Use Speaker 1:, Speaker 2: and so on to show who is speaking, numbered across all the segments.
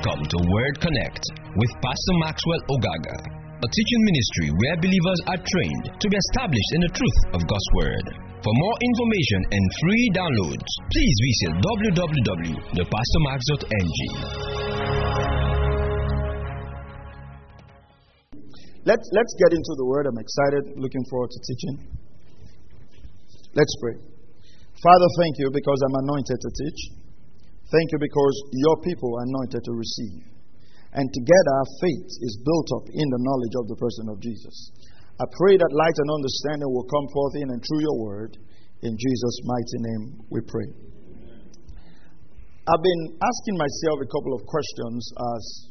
Speaker 1: Welcome to Word Connect with Pastor Maxwell Ogaga, a teaching ministry where believers are trained to be established in the truth of God's Word. For more information and free downloads, please visit www.thepastormax.ng.
Speaker 2: Let's, let's get into the Word. I'm excited, looking forward to teaching. Let's pray. Father, thank you because I'm anointed to teach. Thank you because your people are anointed to receive. And together our faith is built up in the knowledge of the person of Jesus. I pray that light and understanding will come forth in and through your word. In Jesus' mighty name we pray. I've been asking myself a couple of questions as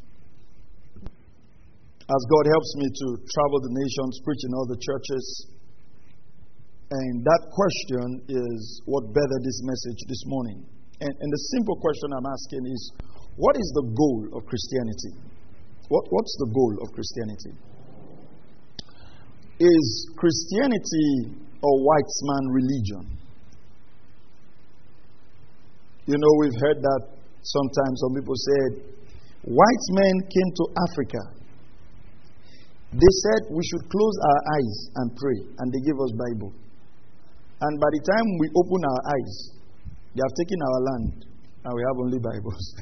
Speaker 2: as God helps me to travel the nations, preach in other churches. And that question is what better this message this morning? And, and the simple question I'm asking is what is the goal of Christianity? What, what's the goal of Christianity? Is Christianity a white man religion? You know, we've heard that sometimes some people said, white men came to Africa. They said we should close our eyes and pray, and they gave us Bible. And by the time we open our eyes, they have taken our land and we have only Bibles.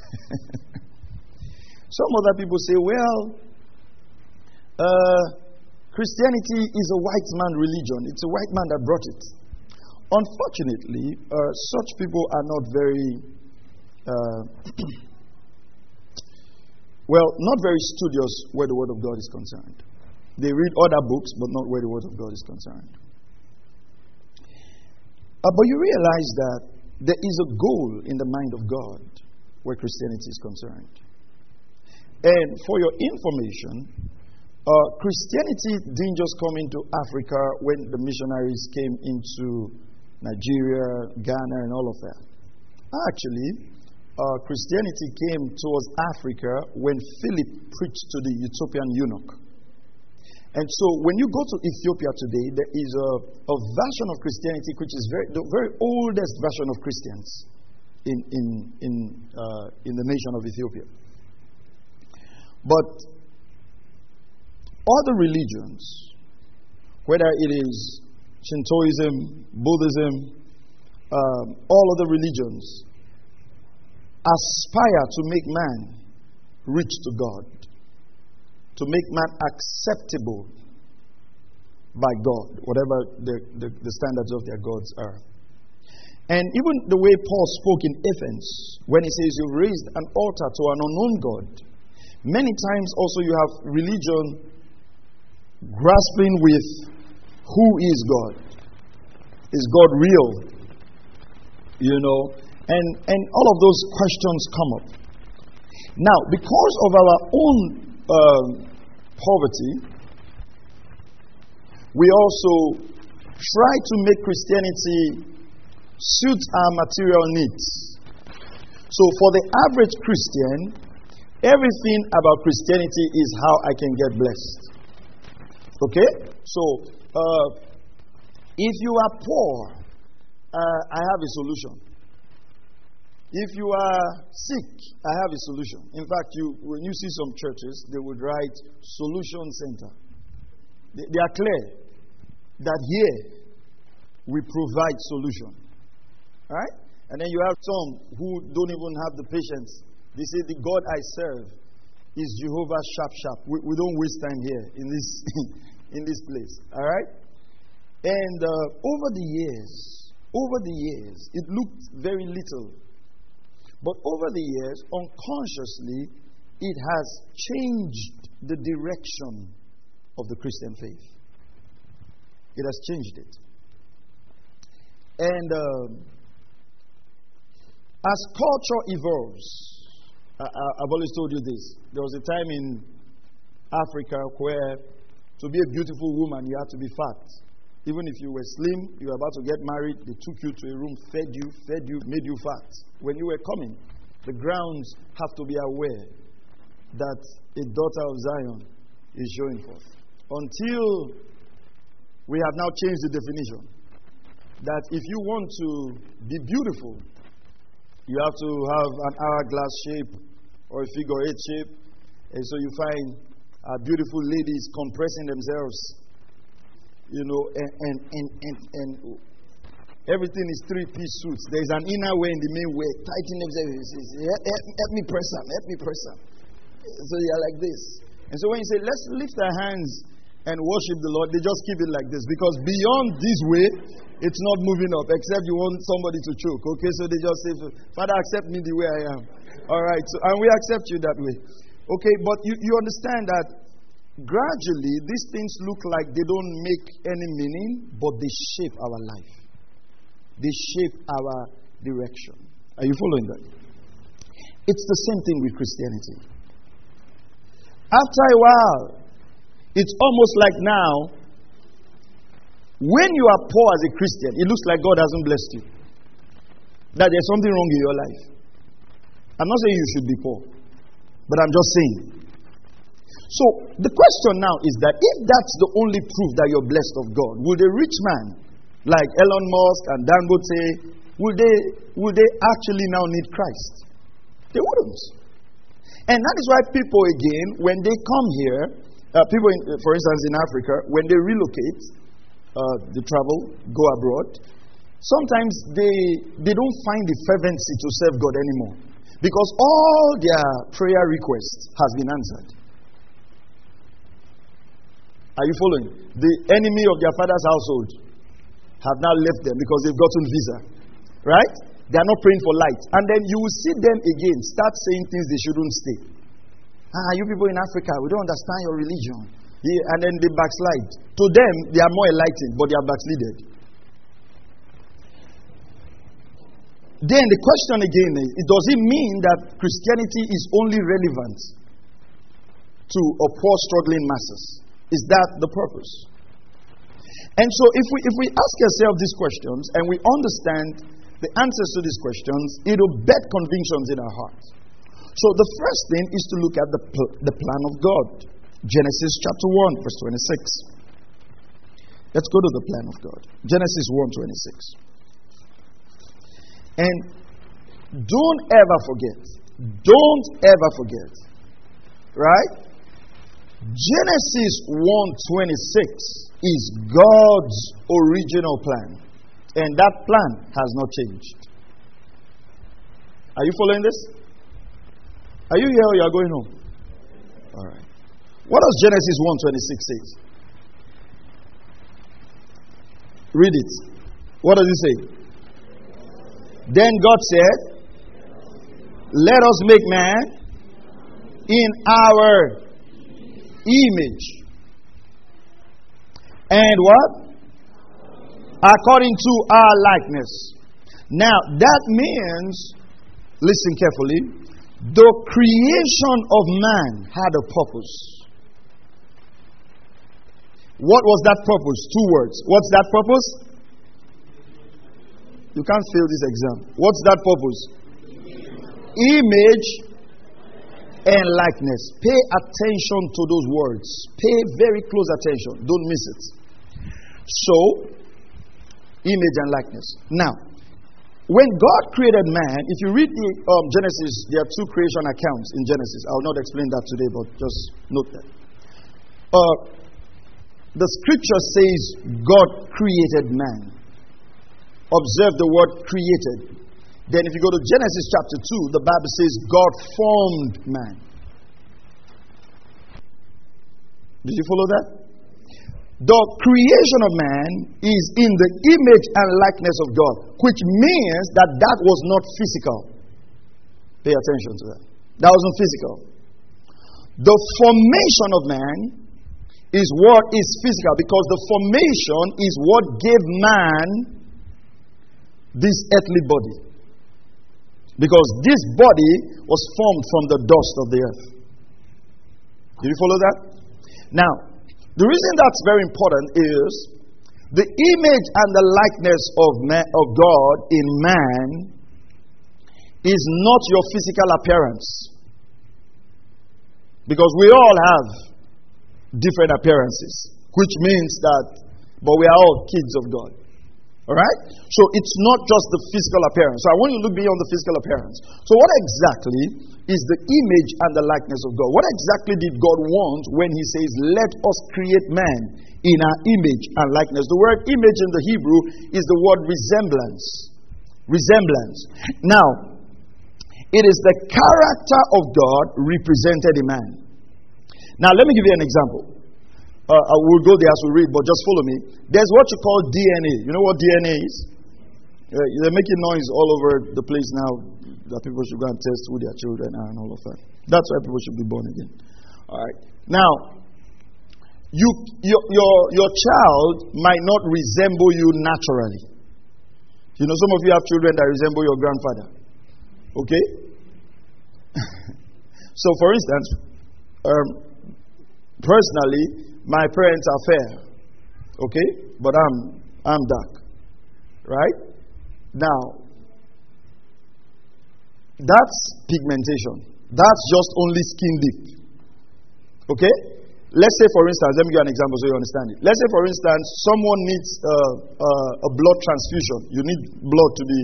Speaker 2: Some other people say, well, uh, Christianity is a white man religion. It's a white man that brought it. Unfortunately, uh, such people are not very, uh, well, not very studious where the Word of God is concerned. They read other books, but not where the Word of God is concerned. Uh, but you realize that there is a goal in the mind of God where Christianity is concerned. And for your information, uh, Christianity didn't just come into Africa when the missionaries came into Nigeria, Ghana, and all of that. Actually, uh, Christianity came towards Africa when Philip preached to the Ethiopian eunuch. And so when you go to Ethiopia today, there is a, a version of Christianity which is very, the very oldest version of Christians in, in, in, uh, in the nation of Ethiopia. But other religions, whether it is Shintoism, Buddhism, um, all other religions, aspire to make man reach to God to make man acceptable by God, whatever the, the, the, standards of their gods are. And even the way Paul spoke in Athens, when he says, You've raised an altar to an unknown God, many times also you have religion grasping with who is God? Is God real? You know? And, and all of those questions come up. Now, because of our own um, poverty, we also try to make Christianity suit our material needs. So, for the average Christian, everything about Christianity is how I can get blessed. Okay? So, uh, if you are poor, uh, I have a solution. If you are sick, I have a solution. In fact, you, when you see some churches, they would write Solution Center. They, they are clear that here we provide solution. Right? And then you have some who don't even have the patience. They say, The God I serve is Jehovah Sharp Sharp. We, we don't waste time here in this, in this place. All right? And uh, over the years, over the years, it looked very little but over the years, unconsciously, it has changed the direction of the Christian faith. It has changed it. And uh, as culture evolves, I, have always told you this. There was a time in Africa where to be a beautiful woman, you had to be fat. Even if you were slim, you were about to get married, they took you to a room, fed you, fed you, made you fat. When you were coming, the grounds have to be aware that a daughter of Zion is showing forth. Until we have now changed the definition that if you want to be beautiful, you have to have an hourglass shape or a figure eight shape. And so you find uh, beautiful ladies compressing themselves, you know, and, and, and, and, and everything is three piece suits. There's an inner way and the main wear, tightening themselves. Help, help me press them, help me press them. So are like this. And so when you say, let's lift our hands and worship the Lord, they just keep it like this. Because beyond this way, it's not moving up, except you want somebody to choke. Okay, so they just say, Father, accept me the way I am. All right, so, and we accept you that way. Okay, but you, you understand that gradually these things look like they don't make any meaning, but they shape our life, they shape our direction. Are you following that? It's the same thing with Christianity. After a while, it's almost like now, when you are poor as a Christian, it looks like God hasn't blessed you. That there's something wrong in your life. I'm not saying you should be poor, but I'm just saying. So the question now is that if that's the only proof that you're blessed of God, would a rich man like Elon Musk and Dangote, would they, would they actually now need Christ? They wouldn't. And that is why people, again, when they come here, uh, people, in, for instance, in Africa, when they relocate, uh, they travel, go abroad, sometimes they, they don't find the fervency to serve God anymore. Because all their prayer requests has been answered. Are you following? The enemy of their father's household have now left them because they've gotten visa. Right? They are not praying for light. And then you will see them again start saying things they shouldn't say. Ah, you people in Africa, we don't understand your religion. Yeah, and then they backslide. To them, they are more enlightened, but they are backslided. Then the question again is does it mean that Christianity is only relevant to a poor, struggling masses? Is that the purpose? And so, if we, if we ask ourselves these questions and we understand the answers to these questions, it will bed convictions in our hearts. So the first thing is to look at the, pl- the plan of God. Genesis chapter 1, verse 26. Let's go to the plan of God. Genesis 1 26. And don't ever forget, don't ever forget, right? Genesis 1 26 is God's original plan. And that plan has not changed. Are you following this? Are you here or you are going home? All right. What does Genesis 1:26 say? Read it. What does it say? Then God said, Let us make man in our image. And what? according to our likeness. Now, that means, listen carefully, the creation of man had a purpose. What was that purpose? Two words. What's that purpose? You can't fail this exam. What's that purpose? Image and likeness. Pay attention to those words. Pay very close attention. Don't miss it. So, image and likeness. Now, when God created man, if you read the, um, Genesis, there are two creation accounts in Genesis. I will not explain that today, but just note that. Uh, the scripture says God created man. Observe the word created. Then, if you go to Genesis chapter 2, the Bible says God formed man. Did you follow that? The creation of man is in the image and likeness of God, which means that that was not physical. Pay attention to that. That wasn't physical. The formation of man is what is physical because the formation is what gave man this earthly body. Because this body was formed from the dust of the earth. Did you follow that? Now, the reason that's very important is the image and the likeness of, man, of God in man is not your physical appearance. Because we all have different appearances, which means that, but we are all kids of God. All right? So it's not just the physical appearance. So I want you to look beyond the physical appearance. So, what exactly is the image and the likeness of God? What exactly did God want when He says, Let us create man in our image and likeness? The word image in the Hebrew is the word resemblance. Resemblance. Now, it is the character of God represented in man. Now, let me give you an example. Uh, I will go there as we read, but just follow me. There's what you call DNA. You know what DNA is? Uh, they're making noise all over the place now that people should go and test who their children are and all of that. That's why people should be born again. All right. Now, you, your, your, your child might not resemble you naturally. You know, some of you have children that resemble your grandfather. Okay? so, for instance, um, personally, my parents are fair. Okay? But I'm I'm dark. Right? Now that's pigmentation. That's just only skin deep. Okay? Let's say, for instance, let me give you an example so you understand it. Let's say, for instance, someone needs uh, uh, a blood transfusion. You need blood to be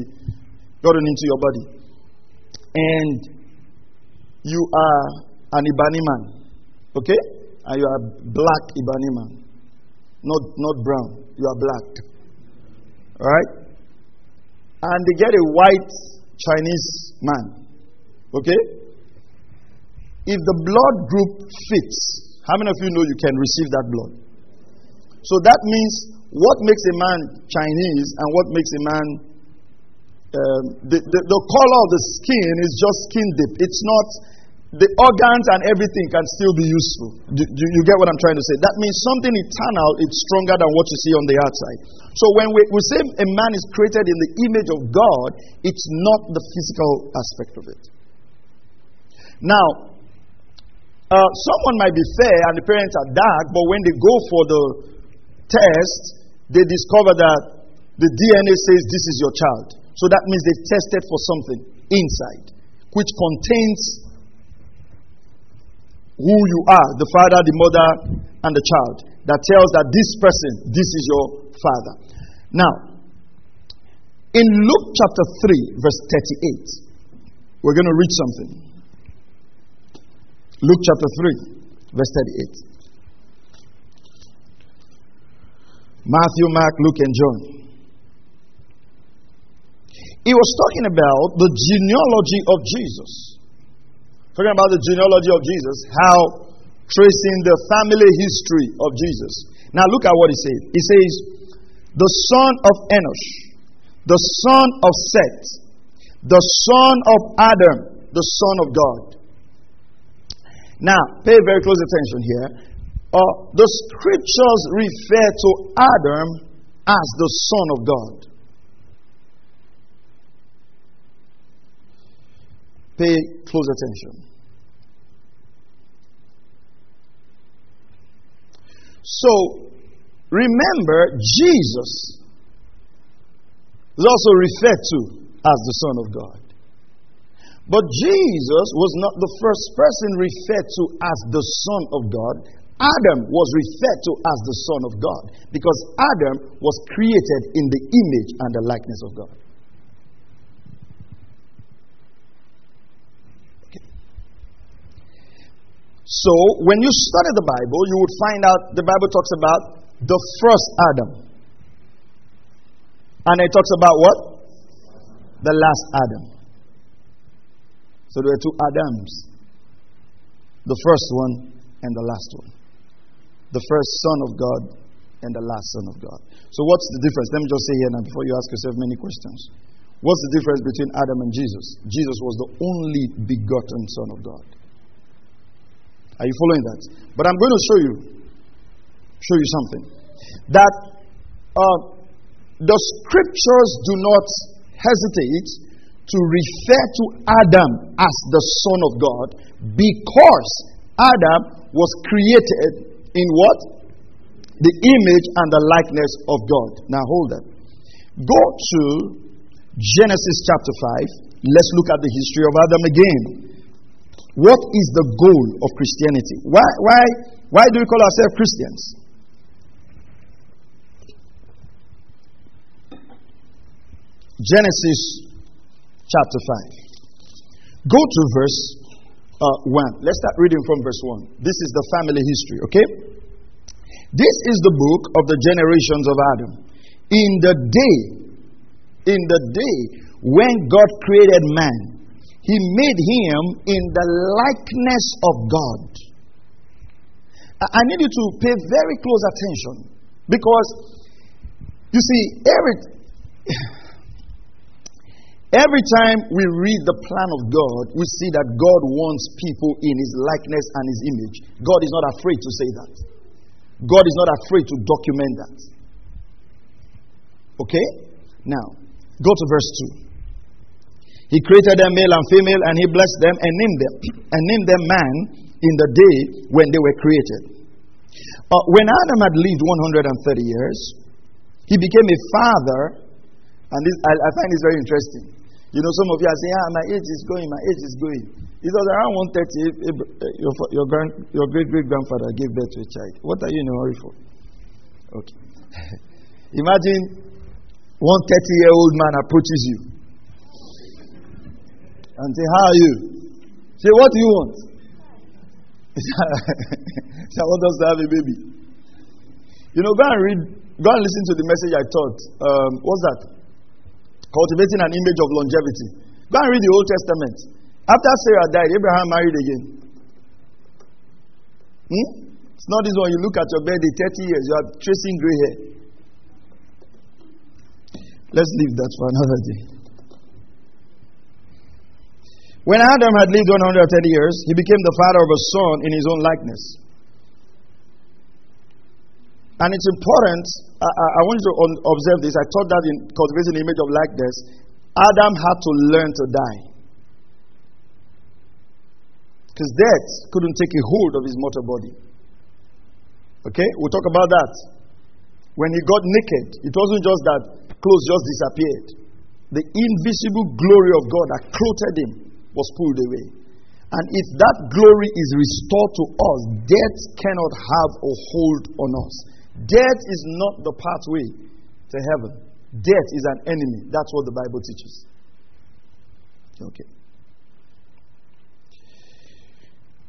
Speaker 2: gotten into your body. And you are an Ibani man. Okay? And you are black Ibanima, not, not brown, you are black. Alright? And they get a white Chinese man. Okay? If the blood group fits, how many of you know you can receive that blood? So that means what makes a man Chinese and what makes a man um, the, the, the color of the skin is just skin deep. It's not the organs and everything can still be useful. Do, do, you get what I'm trying to say? That means something eternal is stronger than what you see on the outside. So when we, we say a man is created in the image of God, it's not the physical aspect of it. Now, uh, someone might be fair and the parents are dark, but when they go for the test, they discover that the DNA says this is your child. So that means they've tested for something inside, which contains who you are the father, the mother, and the child that tells that this person, this is your father. Now, in Luke chapter 3, verse 38, we're going to read something. Luke chapter 3, verse 38. Matthew, Mark, Luke, and John. He was talking about the genealogy of Jesus. Talking about the genealogy of Jesus, how tracing the family history of Jesus. Now look at what he says. He says, the son of Enosh, the son of Seth, the son of Adam, the son of God. Now, pay very close attention here. Uh, the scriptures refer to Adam as the son of God. Pay close attention. So, remember, Jesus is also referred to as the Son of God. But Jesus was not the first person referred to as the Son of God. Adam was referred to as the Son of God because Adam was created in the image and the likeness of God. So, when you study the Bible, you would find out the Bible talks about the first Adam. And it talks about what? The last Adam. So, there are two Adams the first one and the last one. The first Son of God and the last Son of God. So, what's the difference? Let me just say here now before you ask yourself many questions. What's the difference between Adam and Jesus? Jesus was the only begotten Son of God. Are you following that? But I'm going to show you, show you something. That uh, the scriptures do not hesitate to refer to Adam as the Son of God because Adam was created in what? The image and the likeness of God. Now hold that. Go to Genesis chapter 5. Let's look at the history of Adam again. What is the goal of Christianity? Why, why, why do we call ourselves Christians? Genesis chapter 5. Go to verse uh, 1. Let's start reading from verse 1. This is the family history, okay? This is the book of the generations of Adam. In the day, in the day when God created man, he made him in the likeness of God. I need you to pay very close attention because you see, every Every time we read the plan of God, we see that God wants people in His likeness and His image. God is not afraid to say that. God is not afraid to document that. Okay? Now, go to verse 2. He created them male and female, and He blessed them and named them, and named them man in the day when they were created. Uh, when Adam had lived 130 years, he became a father, and this, I, I find this very interesting. You know, some of you are saying, ah, my age is going, my age is going. It was around 130, your, your, grand, your great great grandfather gave birth to a child. What are you in a hurry for? Okay. Imagine one 30 year old man approaches you and say, How are you? Say, What do you want? I want us to have a baby. You know, go and read, go and listen to the message I taught. Um, what's that? Cultivating an image of longevity. Go and read the Old Testament. After Sarah died, Abraham married again. Hmm? It's not this one. You look at your bed, 30 years, you are tracing gray hair. Let's leave that for another day. When Adam had lived 130 years, he became the father of a son in his own likeness. And it's important, I, I, want you to observe this. I taught that in cultivating the image of likeness. Adam had to learn to die. Because death couldn't take a hold of his mortal body. Okay? We'll talk about that. When he got naked, it wasn't just that clothes just disappeared. The invisible glory of God that clothed him was pulled away. And if that glory is restored to us, death cannot have a hold on us. Death is not the pathway to heaven. Death is an enemy. That's what the Bible teaches. Okay.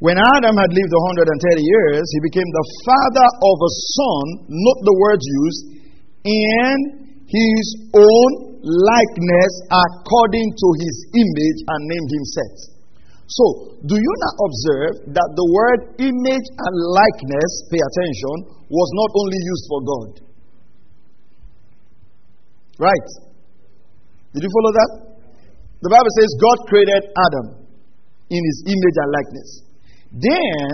Speaker 2: When Adam had lived 130 years, he became the father of a son, not the word used, in his own likeness according to his image and named him Seth. So, do you not observe that the word image and likeness, pay attention, was not only used for God. Right? Did you follow that? The Bible says God created Adam in his image and likeness. Then,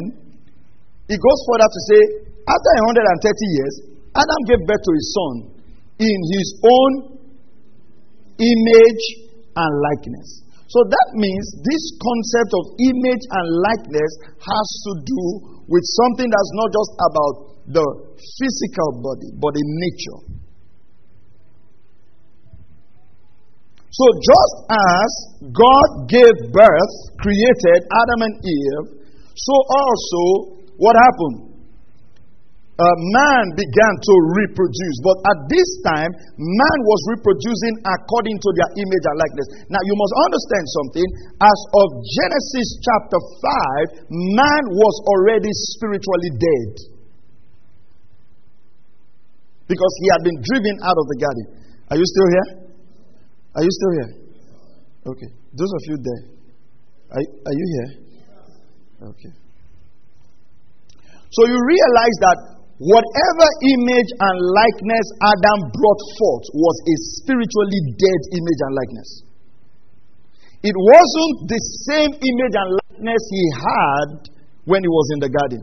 Speaker 2: it goes further to say, after 130 years, Adam gave birth to his son in his own image and likeness. So that means this concept of image and likeness has to do with something that's not just about the physical body, but in nature. So, just as God gave birth, created Adam and Eve, so also what happened? Uh, man began to reproduce. But at this time, man was reproducing according to their image and likeness. Now, you must understand something. As of Genesis chapter 5, man was already spiritually dead because he had been driven out of the garden. Are you still here? Are you still here? Okay. Those of you there, are, are you here? Okay. So you realize that whatever image and likeness Adam brought forth was a spiritually dead image and likeness. It wasn't the same image and likeness he had when he was in the garden.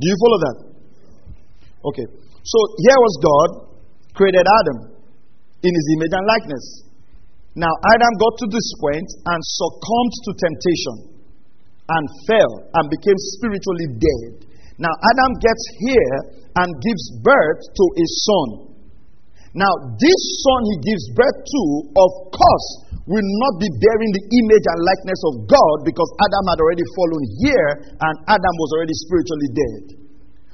Speaker 2: Do you follow that? Okay. So here was God, created Adam in his image and likeness. Now, Adam got to this point and succumbed to temptation and fell and became spiritually dead. Now, Adam gets here and gives birth to a son. Now, this son he gives birth to, of course, will not be bearing the image and likeness of God because Adam had already fallen here and Adam was already spiritually dead.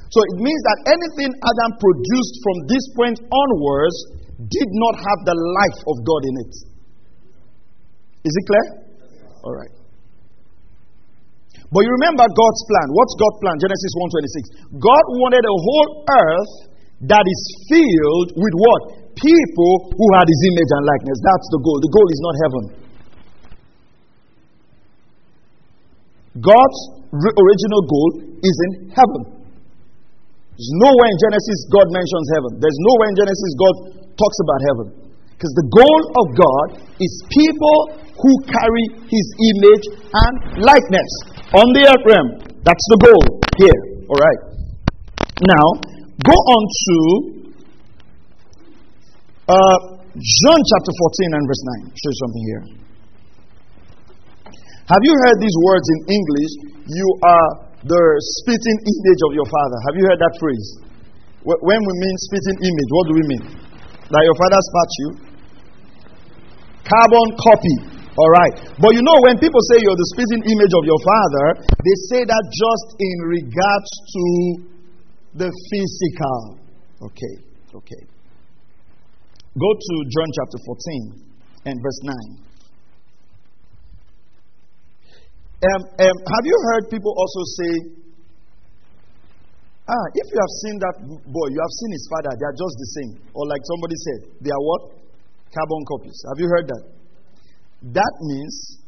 Speaker 2: So it means that anything Adam produced from this point onwards did not have the life of God in it. Is it clear? All right. But you remember God's plan. What's God's plan? Genesis 1:26. God wanted a whole earth that is filled with what? People who had his image and likeness. That's the goal. The goal is not heaven. God's original goal is in heaven. There's nowhere in Genesis God mentions heaven. There's nowhere in Genesis God talks about heaven. Because the goal of God is people who carry his image and likeness on the earth realm. That's the goal here. All right. Now, go on to uh, John chapter 14 and verse 9. Show you something here. Have you heard these words in English? You are the spitting image of your father. Have you heard that phrase? When we mean spitting image, what do we mean? That your father spat you? Carbon copy. All right. But you know, when people say you're the spitting image of your father, they say that just in regards to the physical. Okay. Okay. Go to John chapter 14 and verse 9. Um, um, have you heard people also say, ah, if you have seen that boy, you have seen his father, they are just the same. Or like somebody said, they are what? Carbon copies. Have you heard that? That means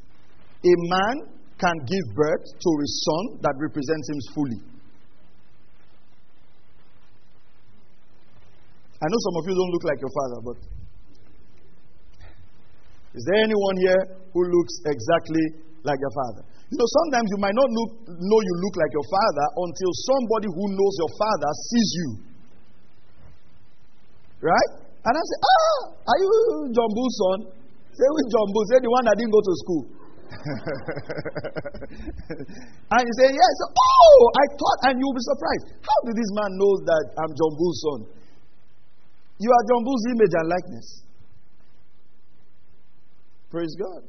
Speaker 2: a man can give birth to a son that represents him fully. I know some of you don't look like your father, but is there anyone here who looks exactly like your father? You know, sometimes you might not look, know you look like your father until somebody who knows your father sees you. Right? And I say, Ah, are you John Bull's son? Say, which John Bull? Say, the one that didn't go to school. and he say, Yes. Oh, I thought, and you'll be surprised. How did this man know that I'm John Bull's son? You are John Bull's image and likeness. Praise God.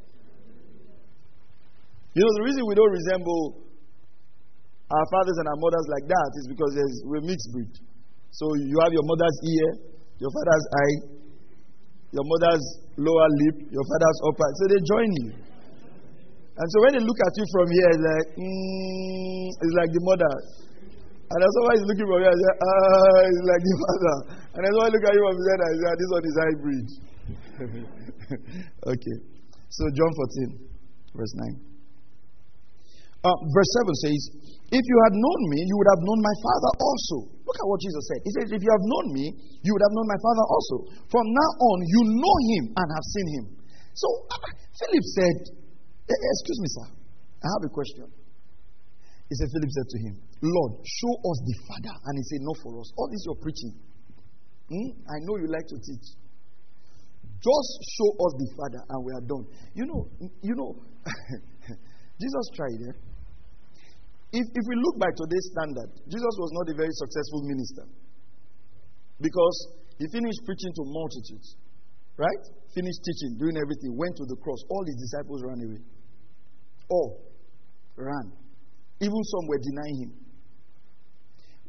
Speaker 2: You know, the reason we don't resemble our fathers and our mothers like that is because we're mixed breed. So you have your mother's ear, your father's eye, your mother's lower lip, your father's upper. So they join you. And so when they look at you from here, it's like, mm, it's like the mother. And then somebody is looking from here, and say, ah, it's like the father. And then somebody look at you from and say, ah, this one is hybrid. okay. So John 14, verse 9. Uh, verse 7 says, If you had known me, you would have known my Father also. Look at what Jesus said. He says, If you have known me, you would have known my Father also. From now on, you know him and have seen him. So uh, Philip said, Excuse me, sir. I have a question. He said, Philip said to him, Lord, show us the Father. And he said, Not for us. All this you're preaching. Hmm? I know you like to teach. Just show us the Father and we are done. You know, you know, Jesus tried. Eh? If, if we look by today's standard, Jesus was not a very successful minister. Because he finished preaching to multitudes, right? Finished teaching, doing everything, went to the cross. All his disciples ran away. All ran. Even some were denying him.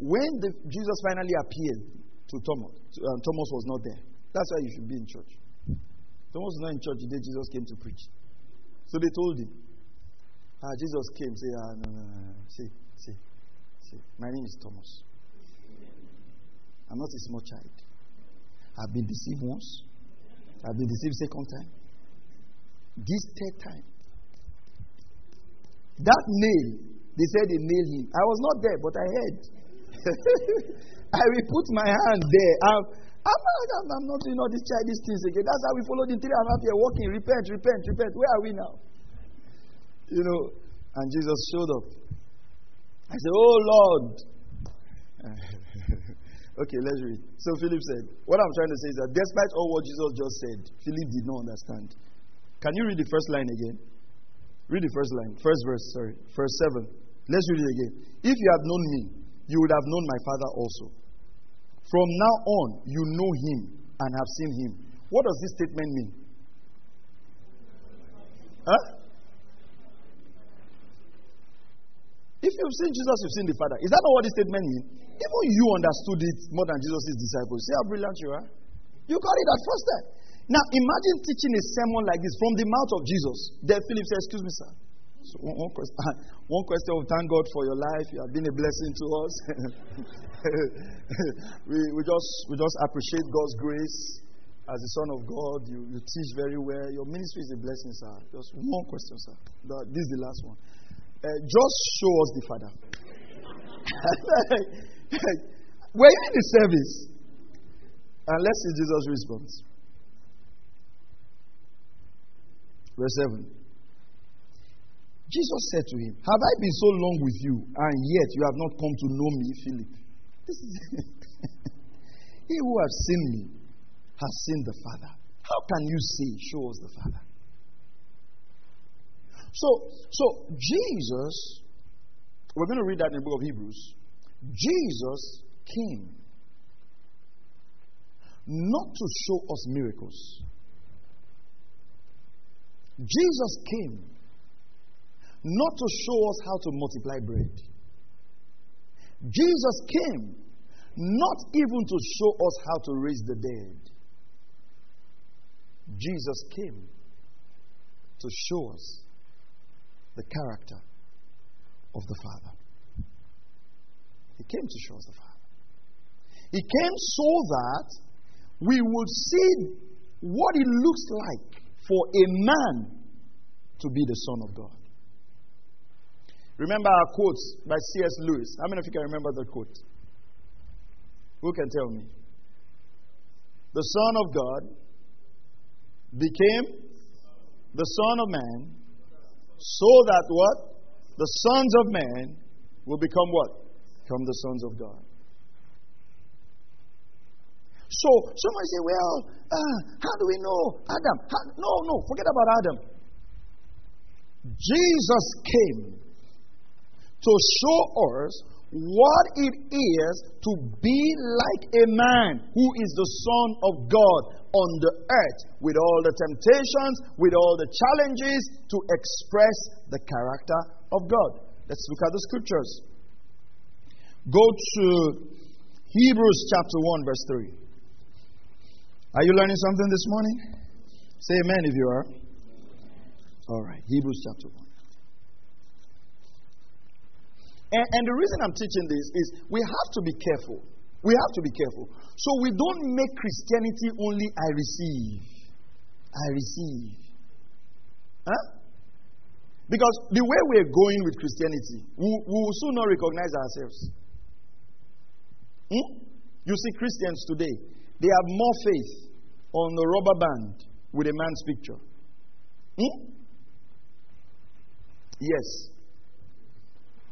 Speaker 2: When the, Jesus finally appeared to Thomas, um, Thomas was not there. That's why you should be in church. Thomas was not in church the day Jesus came to preach. So they told him, Ah, Jesus came, say, ah, no, no, no, see, see, see. My name is Thomas. I'm not a small child. I've been deceived once. I've been deceived second time. This third time. That nail, they said they nailed him. I was not there, but I heard. I will put my hand there. I'm, I'm, I'm, I'm not doing all these childish things again. That's how we followed the three and a half year walking. Repent, repent, repent. Where are we now? You know, and Jesus showed up. I said, Oh Lord. okay, let's read. So Philip said, What I'm trying to say is that despite all what Jesus just said, Philip did not understand. Can you read the first line again? Read the first line, first verse, sorry, verse 7. Let's read it again. If you had known me, you would have known my Father also. From now on, you know him and have seen him. What does this statement mean? Huh? If you've seen Jesus, you've seen the Father. Is that not what this statement means? Even you understood it more than Jesus' disciples. See how brilliant you are? You got it at first step. Now imagine teaching a sermon like this from the mouth of Jesus. Then Philip said, Excuse me, sir. So one, one, question, one question of thank God for your life. You have been a blessing to us. we, we, just, we just appreciate God's grace. As the Son of God, you, you teach very well. Your ministry is a blessing, sir. Just one question, sir. This is the last one. Uh, just show us the Father. We're in the service. And let's see Jesus' response. Verse 7. Jesus said to him, Have I been so long with you, and yet you have not come to know me, Philip? he who has seen me has seen the Father. How can you say, Show us the Father? So, so Jesus, we're going to read that in the book of Hebrews. Jesus came not to show us miracles. Jesus came not to show us how to multiply bread. Jesus came not even to show us how to raise the dead. Jesus came to show us the character of the Father. He came to show us the Father. He came so that we would see what it looks like for a man to be the Son of God. Remember our quotes by C.S. Lewis. How many of you can remember the quote? Who can tell me? The Son of God became the Son of Man so that what? The sons of man will become what? Become the sons of God. So somebody say, well, uh, how do we know Adam? How, no, no, forget about Adam. Jesus came to show us what it is to be like a man who is the Son of God on the earth with all the temptations, with all the challenges to express the character of God. Let's look at the scriptures. Go to Hebrews chapter 1, verse 3. Are you learning something this morning? Say amen if you are. All right, Hebrews chapter 1. And, and, the reason I'm teaching this is we have to be careful. We have to be careful. So we don't make Christianity only I receive. I receive. Huh? Because the way we're going with Christianity, we, we will soon not recognize ourselves. Hmm? You see Christians today, they have more faith on the rubber band with a man's picture. Hmm? Yes.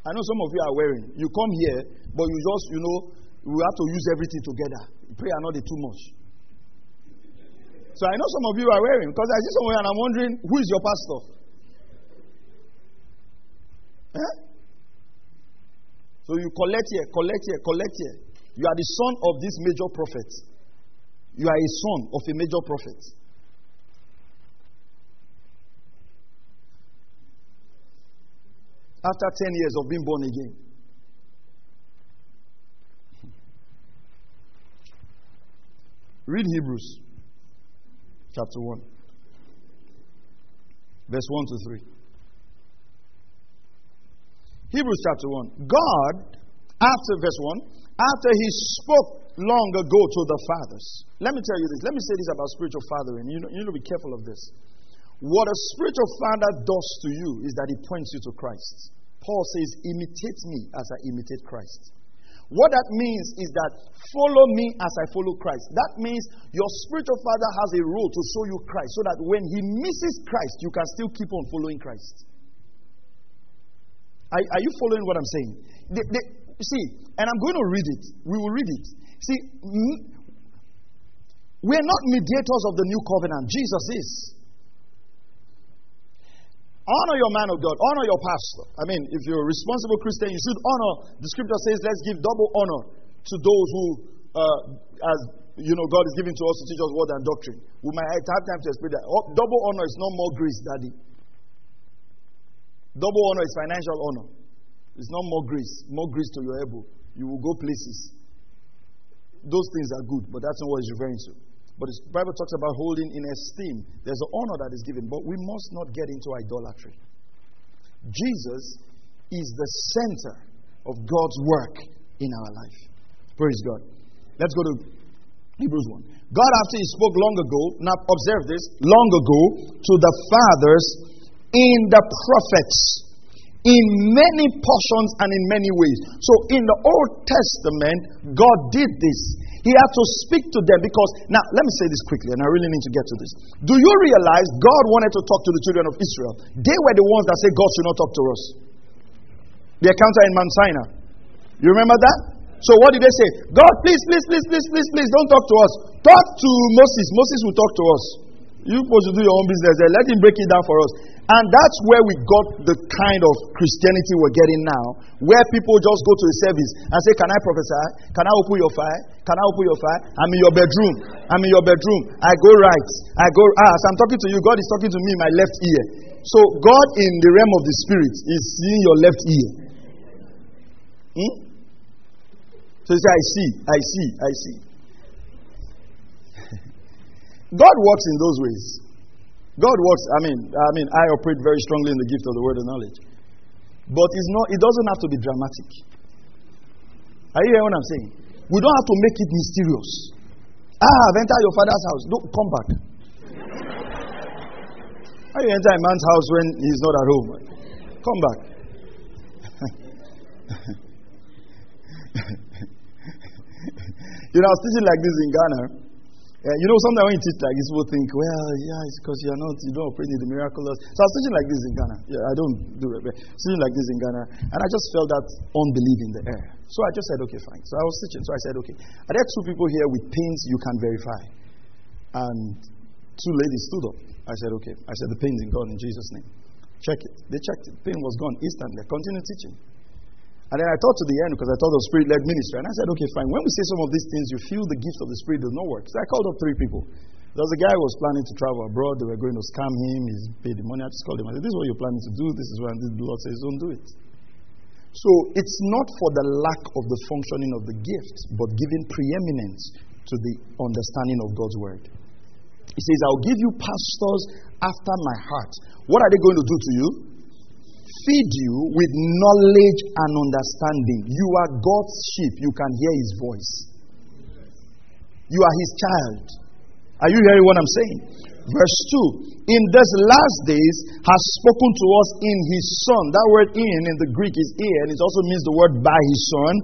Speaker 2: I know some of you are wearing. You come here, but you just, you know, we have to use everything together. Prayer not too much. So I know some of you are wearing because I see somewhere and I'm wondering who is your pastor? Eh? So you collect here, collect here, collect here. You are the son of this major prophet. You are a son of a major prophet. After 10 years of being born again. Read Hebrews chapter 1, verse 1 to 3. Hebrews chapter 1. God, after verse 1, after he spoke long ago to the fathers. Let me tell you this. Let me say this about spiritual fathering. You, know, you need to be careful of this. What a spiritual father does to you is that he points you to Christ. Paul says, Imitate me as I imitate Christ. What that means is that follow me as I follow Christ. That means your spiritual father has a role to show you Christ so that when he misses Christ, you can still keep on following Christ. Are, are you following what I'm saying? They, they, see, and I'm going to read it. We will read it. See, we're not mediators of the new covenant. Jesus is. Honor your man of God. Honor your pastor. I mean, if you're a responsible Christian, you should honor. The scripture says, let's give double honor to those who, uh, as you know, God is giving to us to teach us word and doctrine. We might have time to explain that. Oh, double honor is not more grace, daddy. Double honor is financial honor. It's not more grace. More grace to your elbow. You will go places. Those things are good, but that's not what he's referring to. But the Bible talks about holding in esteem. There's an honor that is given, but we must not get into idolatry. Jesus is the center of God's work in our life. Praise God. Let's go to Hebrews 1. God, after He spoke long ago, now observe this, long ago to the fathers in the prophets, in many portions and in many ways. So in the Old Testament, God did this. He had to speak to them because, now let me say this quickly, and I really need to get to this. Do you realize God wanted to talk to the children of Israel? They were the ones that said God should not talk to us. The encounter in Mount Sinai. You remember that? So what did they say? God, please, please, please, please, please, please, don't talk to us. Talk to Moses. Moses will talk to us. You're supposed to do your own business there. Let him break it down for us. And that's where we got the kind of Christianity we're getting now, where people just go to a service and say, Can I prophesy? Can I open your fire? Can I open your fire? I'm in your bedroom. I'm in your bedroom. I go right. I go, ah, as I'm talking to you, God is talking to me in my left ear. So God in the realm of the spirit is seeing your left ear. Hmm? So you say, I see, I see, I see. God works in those ways. God works, I mean, I mean, I operate very strongly in the gift of the word of knowledge. But it's not, it doesn't have to be dramatic. Are you hearing what I'm saying? We don't have to make it mysterious. Ah, I've entered your father's house. Don't come back. How you enter a man's house when he's not at home? Come back. you know, I was teaching like this in Ghana. Uh, you know, sometimes when you teach like this, people think, well, yeah, it's because you're not, you don't operate in the miraculous. So I was teaching like this in Ghana. Yeah, I don't do it, teaching like this in Ghana. And I just felt that unbelief in the air. So I just said, okay, fine. So I was teaching. So I said, okay, are there two people here with pains you can verify? And two ladies stood up. I said, okay. I said, the pain's in gone in Jesus' name. Check it. They checked it. Pain was gone instantly. Continue teaching. And then I thought to the end because I thought of spirit led ministry. And I said, okay, fine. When we say some of these things, you feel the gift of the spirit does not work. So I called up three people. There was a guy who was planning to travel abroad. They were going to scam him. He's paid the money. I just called him. I said, this is what you're planning to do. This is what the Lord says, don't do it. So it's not for the lack of the functioning of the gift, but giving preeminence to the understanding of God's word. He says, I'll give you pastors after my heart. What are they going to do to you? Feed you with knowledge and understanding. You are God's sheep. You can hear his voice. You are his child. Are you hearing what I'm saying? Verse 2 In these last days has spoken to us in his son. That word in in the Greek is ear, and it also means the word by his son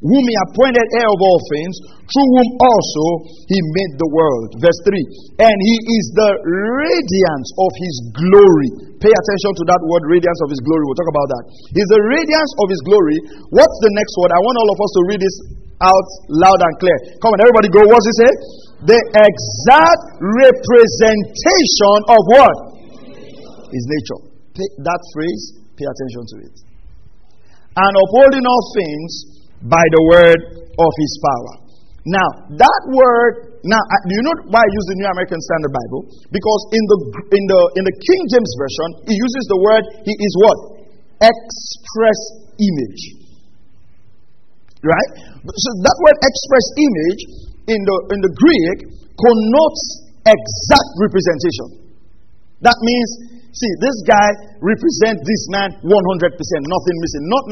Speaker 2: whom he appointed heir of all things, through whom also he made the world. Verse 3 And he is the radiance of his glory. Pay attention to that word, radiance of his glory. We'll talk about that. He's the radiance of his glory. What's the next word? I want all of us to read this out loud and clear. Come on, everybody go. What's it say? The exact representation of what? His nature. That phrase, pay attention to it. And upholding all things by the word of his power. Now, that word, now, do you know why I use the New American Standard Bible? Because in the, in the, in the King James Version, he uses the word, he is what? Express image. Right? So that word express image in the, in the Greek connotes exact representation. That means, see, this guy represents this man 100%, nothing missing, not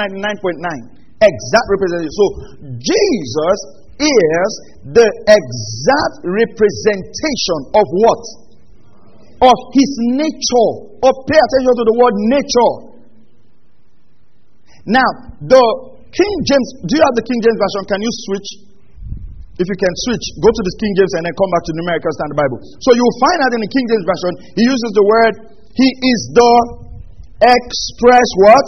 Speaker 2: 99.9 exact representation. So Jesus is the exact representation of what? Of his nature. Or oh, pay attention to the word nature. Now, the King James, do you have the King James Version? Can you switch? If you can switch, go to the King James and then come back to the American Standard Bible. So you will find out in the King James Version, he uses the word, he is the express what?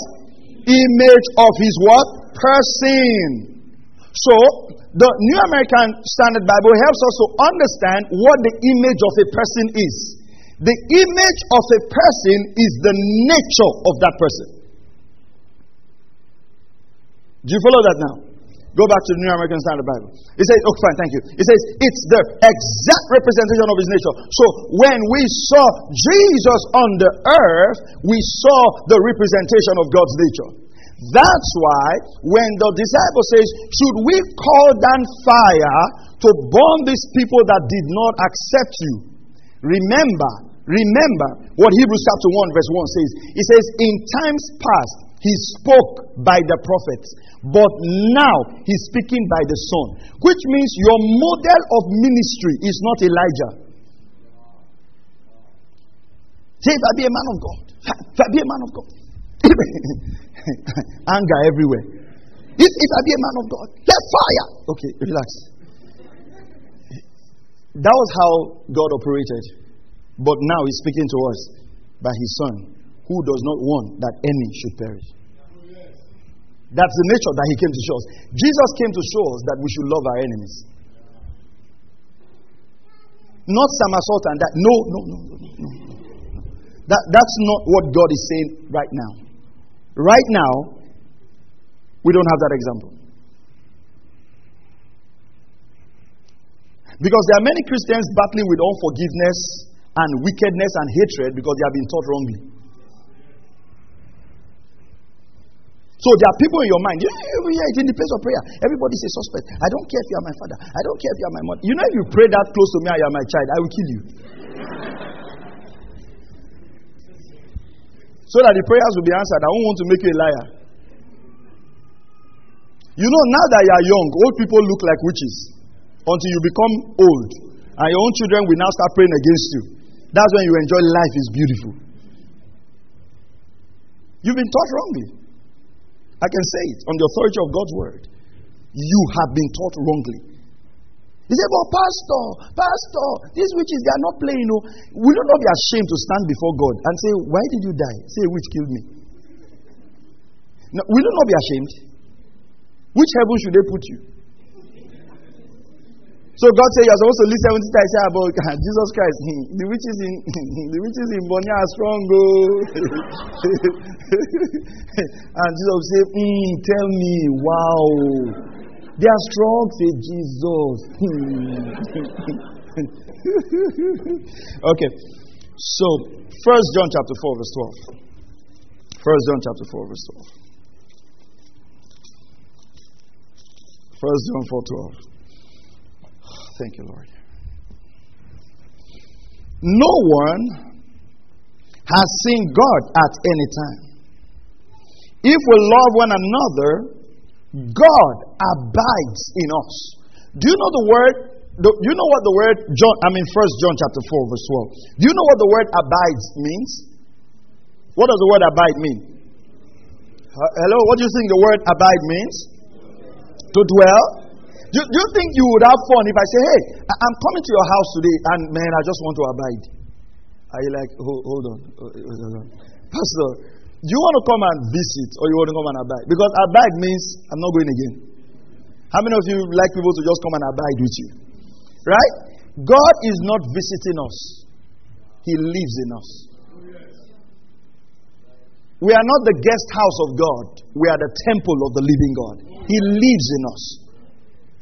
Speaker 2: Image of his what? person. So, the New American Standard Bible helps us to understand what the image of a person is. The image of a person is the nature of that person. Do you follow that now? Go back to the New American Standard Bible. It says, okay, fine, thank you. It says, it's the exact representation of his nature. So when we saw Jesus on the earth, we saw the representation of God's nature. That's why when the disciple says, Should we call down fire to burn these people that did not accept you. Remember, remember what Hebrews chapter 1, verse 1 says. It says, In times past, he spoke by the prophets, but now he's speaking by the Son, which means your model of ministry is not Elijah. Say, if I be a man of God, if I be a man of God, anger everywhere. If, if I be a man of God, let fire. Okay, relax. That was how God operated. But now He's speaking to us by His Son, who does not want that any should perish. That's the nature that He came to show us. Jesus came to show us that we should love our enemies. Not somersault and that. No, no, no, no, no. That, that's not what God is saying right now. Right now, we don't have that example. Because there are many Christians battling with unforgiveness and wickedness and hatred because they have been taught wrongly. So there are people in your mind, yeah, yeah, it's in the place of prayer. Everybody's a suspect. I don't care if you are my father. I don't care if you are my mother. You know, if you pray that close to me I am my child, I will kill you. so that the prayers will be answered. I don't want to make you a liar. You know, now that you are young, old people look like witches until you become old. And your own children will now start praying against you. That's when you enjoy life is beautiful. You've been taught wrongly. I can say it on the authority of God's word. You have been taught wrongly. He said, But Pastor, Pastor, these witches, they are not playing. You know. Will you not be ashamed to stand before God and say, Why did you die? Say, Witch killed me? No, will you not be ashamed? Which heaven should they put you? So God said you're supposed to live 70 times about Jesus Christ. The witches in the witches in Bonia are strong, oh. and Jesus said, mm, tell me, wow. They are strong, say Jesus. okay. So first John chapter 4, verse 12. First John chapter 4, verse 12. First John 4 12. Thank you, Lord. No one has seen God at any time. If we love one another, God abides in us. Do you know the word? Do you know what the word John? I mean, First John chapter four verse twelve. Do you know what the word abides means? What does the word abide mean? Hello, what do you think the word abide means? To dwell. Do, do you think you would have fun if I say, hey, I'm coming to your house today and man, I just want to abide? Are you like, hold, hold on. Hold on. Pastor, do you want to come and visit or you want to come and abide? Because abide means I'm not going again. How many of you like people to just come and abide with you? Right? God is not visiting us, He lives in us. We are not the guest house of God, we are the temple of the living God. He lives in us.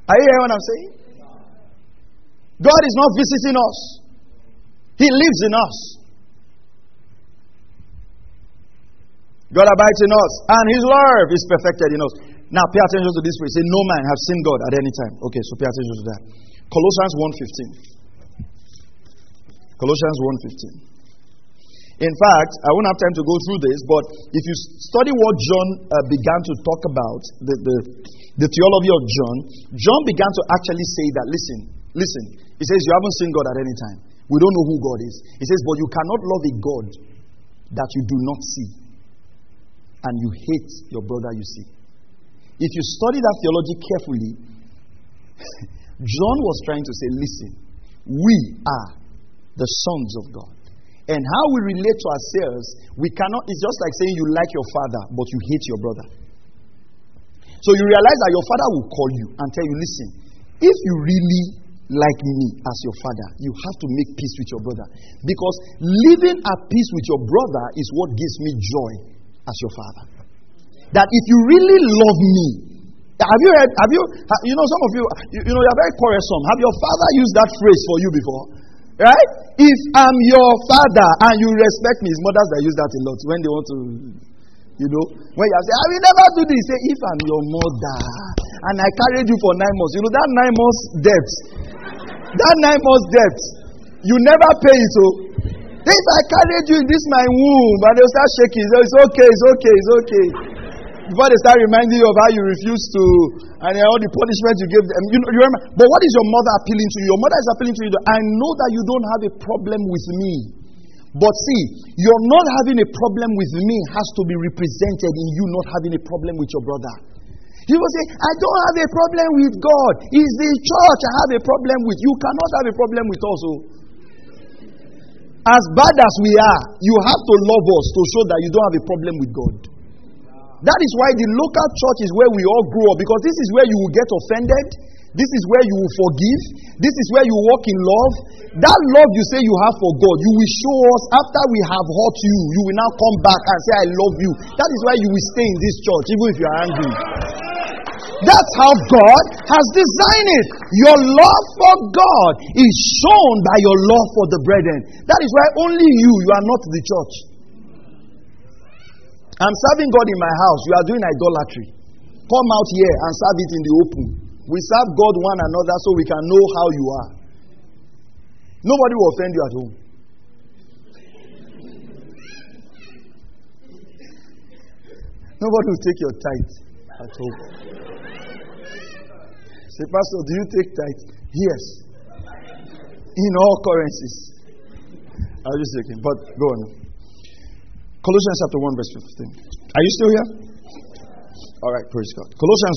Speaker 2: Are you hearing what I'm saying? God is not visiting us, He lives in us. God abides in us, and His love is perfected in us. Now, pay attention to this phrase. Say, No man have seen God at any time. Okay, so pay attention to that. Colossians 1.15. Colossians 1.15. In fact, I won't have time to go through this, but if you study what John uh, began to talk about, the, the, the theology of John, John began to actually say that, listen, listen. He says, You haven't seen God at any time. We don't know who God is. He says, But you cannot love a God that you do not see, and you hate your brother you see. If you study that theology carefully, John was trying to say, Listen, we are the sons of God. And how we relate to ourselves, we cannot, it's just like saying you like your father, but you hate your brother. So you realize that your father will call you and tell you, listen, if you really like me as your father, you have to make peace with your brother. Because living at peace with your brother is what gives me joy as your father. That if you really love me, have you heard, have you, you know, some of you, you, you know, you're very quarrelsome. Have your father used that phrase for you before? Right? If I'm your father and you respect me, it's mothers that use that a lot when they want to You know, when you say, I will never do this, say, if I'm your mother and I carried you for nine months, you know, that nine months debt, that nine months debt, you never pay it. So, if I carried you in this my womb and they'll start shaking, so it's okay, it's okay, it's okay. Before they start reminding you of how you refused to, and all the punishment you gave them. You, know, you remember, but what is your mother appealing to you? Your mother is appealing to you. I know that you don't have a problem with me. But see, you're not having a problem with me has to be represented in you not having a problem with your brother. You will say, I don't have a problem with God. It's the church I have a problem with. You cannot have a problem with us. Oh. As bad as we are, you have to love us to show that you don't have a problem with God. That is why the local church is where we all grow up because this is where you will get offended. This is where you will forgive. This is where you walk in love. That love you say you have for God, you will show us after we have hurt you. You will now come back and say, I love you. That is why you will stay in this church, even if you are angry. That's how God has designed it. Your love for God is shown by your love for the brethren. That is why only you, you are not the church. I'm serving God in my house. You are doing idolatry. Come out here and serve it in the open. We serve God one another so we can know how you are. Nobody will offend you at home. Nobody will take your tithe at home. Say, Pastor, do you take tithe? Yes. In all currencies. I was just joking, but go on. Colossians chapter 1, verse 15. Are you still here? All right, praise God. Colossians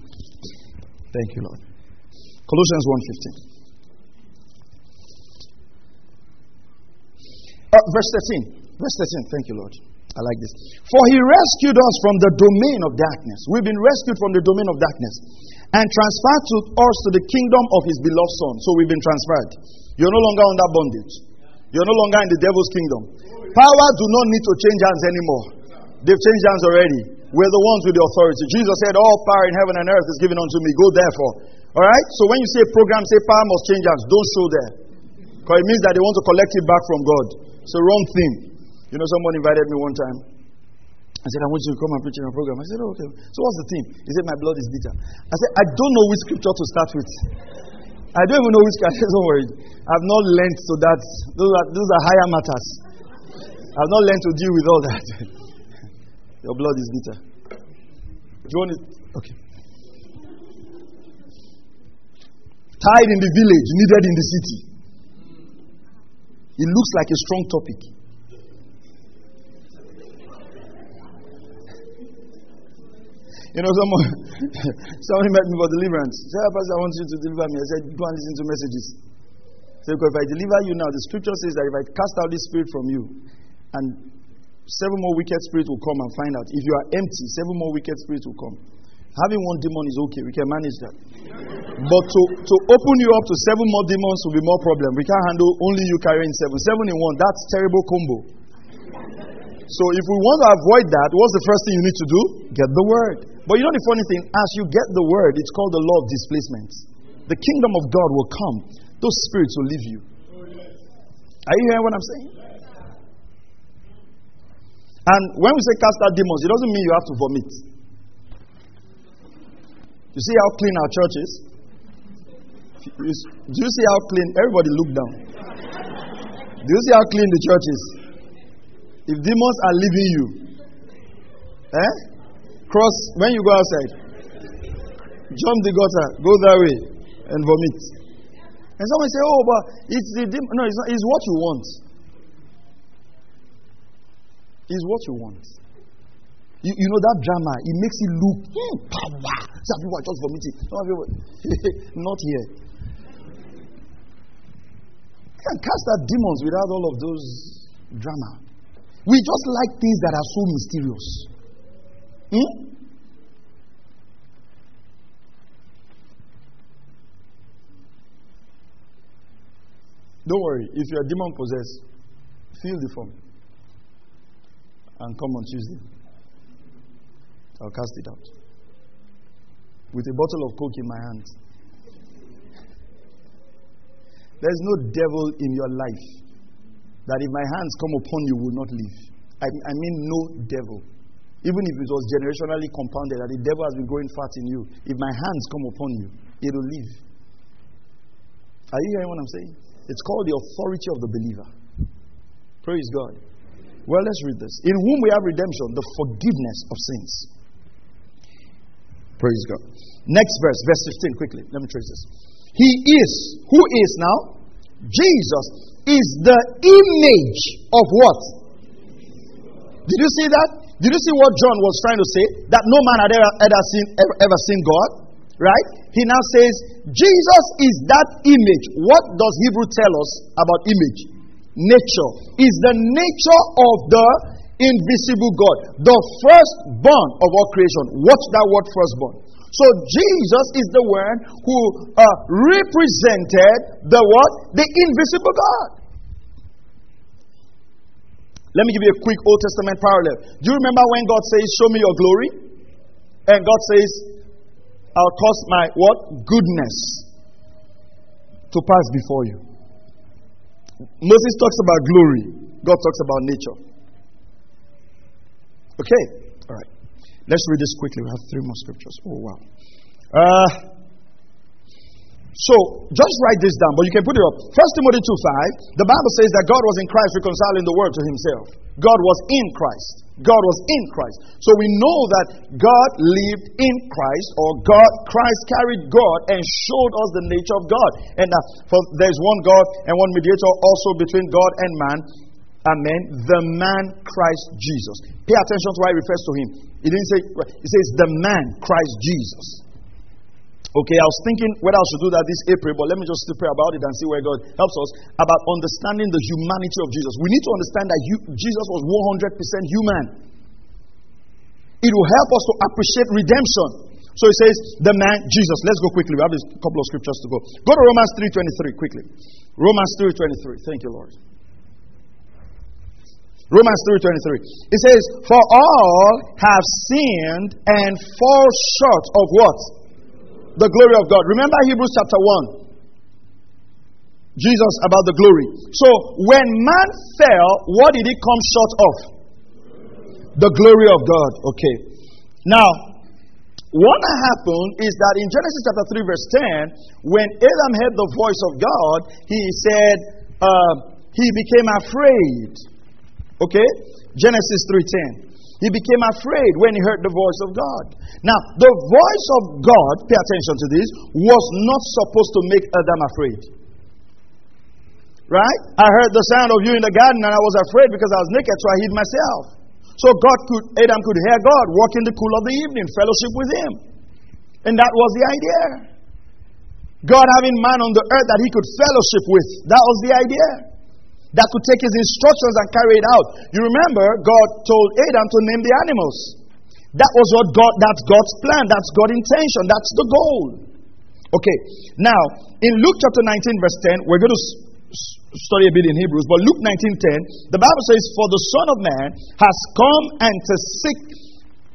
Speaker 2: 1.15. Thank you, Lord. Colossians 1.15. Uh, verse 13. Verse 13. Thank you, Lord. I like this. For he rescued us from the domain of darkness. We've been rescued from the domain of darkness and transferred to us to the kingdom of his beloved Son. So we've been transferred. You're no longer under bondage. You're no longer in the devil's kingdom. Power do not need to change hands anymore. They've changed hands already. We're the ones with the authority. Jesus said, All power in heaven and earth is given unto me. Go therefore. All right? So when you say program, say power must change hands. Don't show there. Because it means that they want to collect it back from God. It's a wrong thing. You know, someone invited me one time. I said, I want you to come and preach in a program. I said, oh, okay. So what's the theme? He said, my blood is bitter. I said, I don't know which scripture to start with. I don't even know which scripture. Don't worry. I've not learned so that those are, those are higher matters. I've not learned to deal with all that. Your blood is bitter. Do you want it? Okay. Tied in the village, needed in the city. It looks like a strong topic. You know, someone somebody met me for deliverance. Said, ah, Pastor, I want you to deliver me. I said, Go and listen to messages. So if I deliver you now, the scripture says that if I cast out this spirit from you, and seven more wicked spirits will come and find out. If you are empty, seven more wicked spirits will come. Having one demon is okay, we can manage that. But to, to open you up to seven more demons will be more problem. We can't handle only you carrying seven. Seven in one, that's terrible combo. So if we want to avoid that, what's the first thing you need to do? Get the word. But you know the funny thing, as you get the word, it's called the law of displacement. The kingdom of God will come. Those spirits will leave you. Are you hearing what I'm saying? And when we say cast out demons, it doesn't mean you have to vomit. You see how clean our church is? Do you see how clean? Everybody look down. Do you see how clean the church is? If demons are leaving you, eh? Cross when you go outside, jump the gutter, go that way, and vomit. And someone say, "Oh, but it's the demon." No, it's not. It's what you want. It's what you want. You, you know that drama, it makes it look hmm, power. Some people are just vomiting. Some people, not here. You can cast out demons without all of those drama. We just like things that are so mysterious. Hmm? Don't worry, if you are demon possessed, fill the form and come on Tuesday. I'll cast it out. With a bottle of Coke in my hand. There's no devil in your life that if my hands come upon you will not leave. I, I mean, no devil. Even if it was generationally compounded, that the devil has been growing fat in you, if my hands come upon you, it will leave. Are you hearing what I'm saying? It's called the authority of the believer. Praise God. Well, let's read this. In whom we have redemption, the forgiveness of sins. Praise God. Next verse, verse 15, quickly. Let me trace this. He is, who is now? Jesus is the image of what? Did you see that? Did you see what John was trying to say? That no man had ever, ever, seen, ever, ever seen God? Right? He now says, Jesus is that image. What does Hebrew tell us about image? Nature. Is the nature of the invisible God, the firstborn of all creation. Watch that word firstborn. So Jesus is the one who uh, represented the what? The invisible God. Let me give you a quick Old Testament parallel. Do you remember when God says, Show me your glory? And God says, I'll cause my what? Goodness to pass before you. Moses talks about glory, God talks about nature. Okay, all right. Let's read this quickly. We have three more scriptures. Oh, wow. Uh, so, just write this down, but you can put it up. First Timothy 2 5, the Bible says that God was in Christ reconciling the world to himself. God was in Christ. God was in Christ. So we know that God lived in Christ, or God, Christ carried God and showed us the nature of God. And that for there's one God and one mediator also between God and man. Amen. The man Christ Jesus. Pay attention to why he refers to him. He didn't say, he says the man Christ Jesus. Okay, I was thinking whether I should do that this April, but let me just pray about it and see where God helps us about understanding the humanity of Jesus. We need to understand that you, Jesus was 100% human. It will help us to appreciate redemption. So he says, the man, Jesus. Let's go quickly. We have a couple of scriptures to go. Go to Romans 3.23 quickly. Romans 3.23. Thank you, Lord. Romans 3.23. It says, For all have sinned and fall short of what? The glory of God. Remember Hebrews chapter 1. Jesus about the glory. So when man fell, what did he come short of? The glory of God. Okay. Now, what happened is that in Genesis chapter 3, verse 10, when Adam heard the voice of God, he said, uh, he became afraid. Okay? Genesis 3:10. He became afraid when he heard the voice of God. Now, the voice of God, pay attention to this, was not supposed to make Adam afraid. Right? I heard the sound of you in the garden and I was afraid because I was naked, so I hid myself. So God could, Adam could hear God walk in the cool of the evening, fellowship with him. And that was the idea. God having man on the earth that he could fellowship with. That was the idea that could take his instructions and carry it out. You remember, God told Adam to name the animals. That was what God, that's God's plan, that's God's intention, that's the goal. Okay, now, in Luke chapter 19, verse 10, we're going to study a bit in Hebrews, but Luke 19:10, the Bible says, For the Son of Man has come and to seek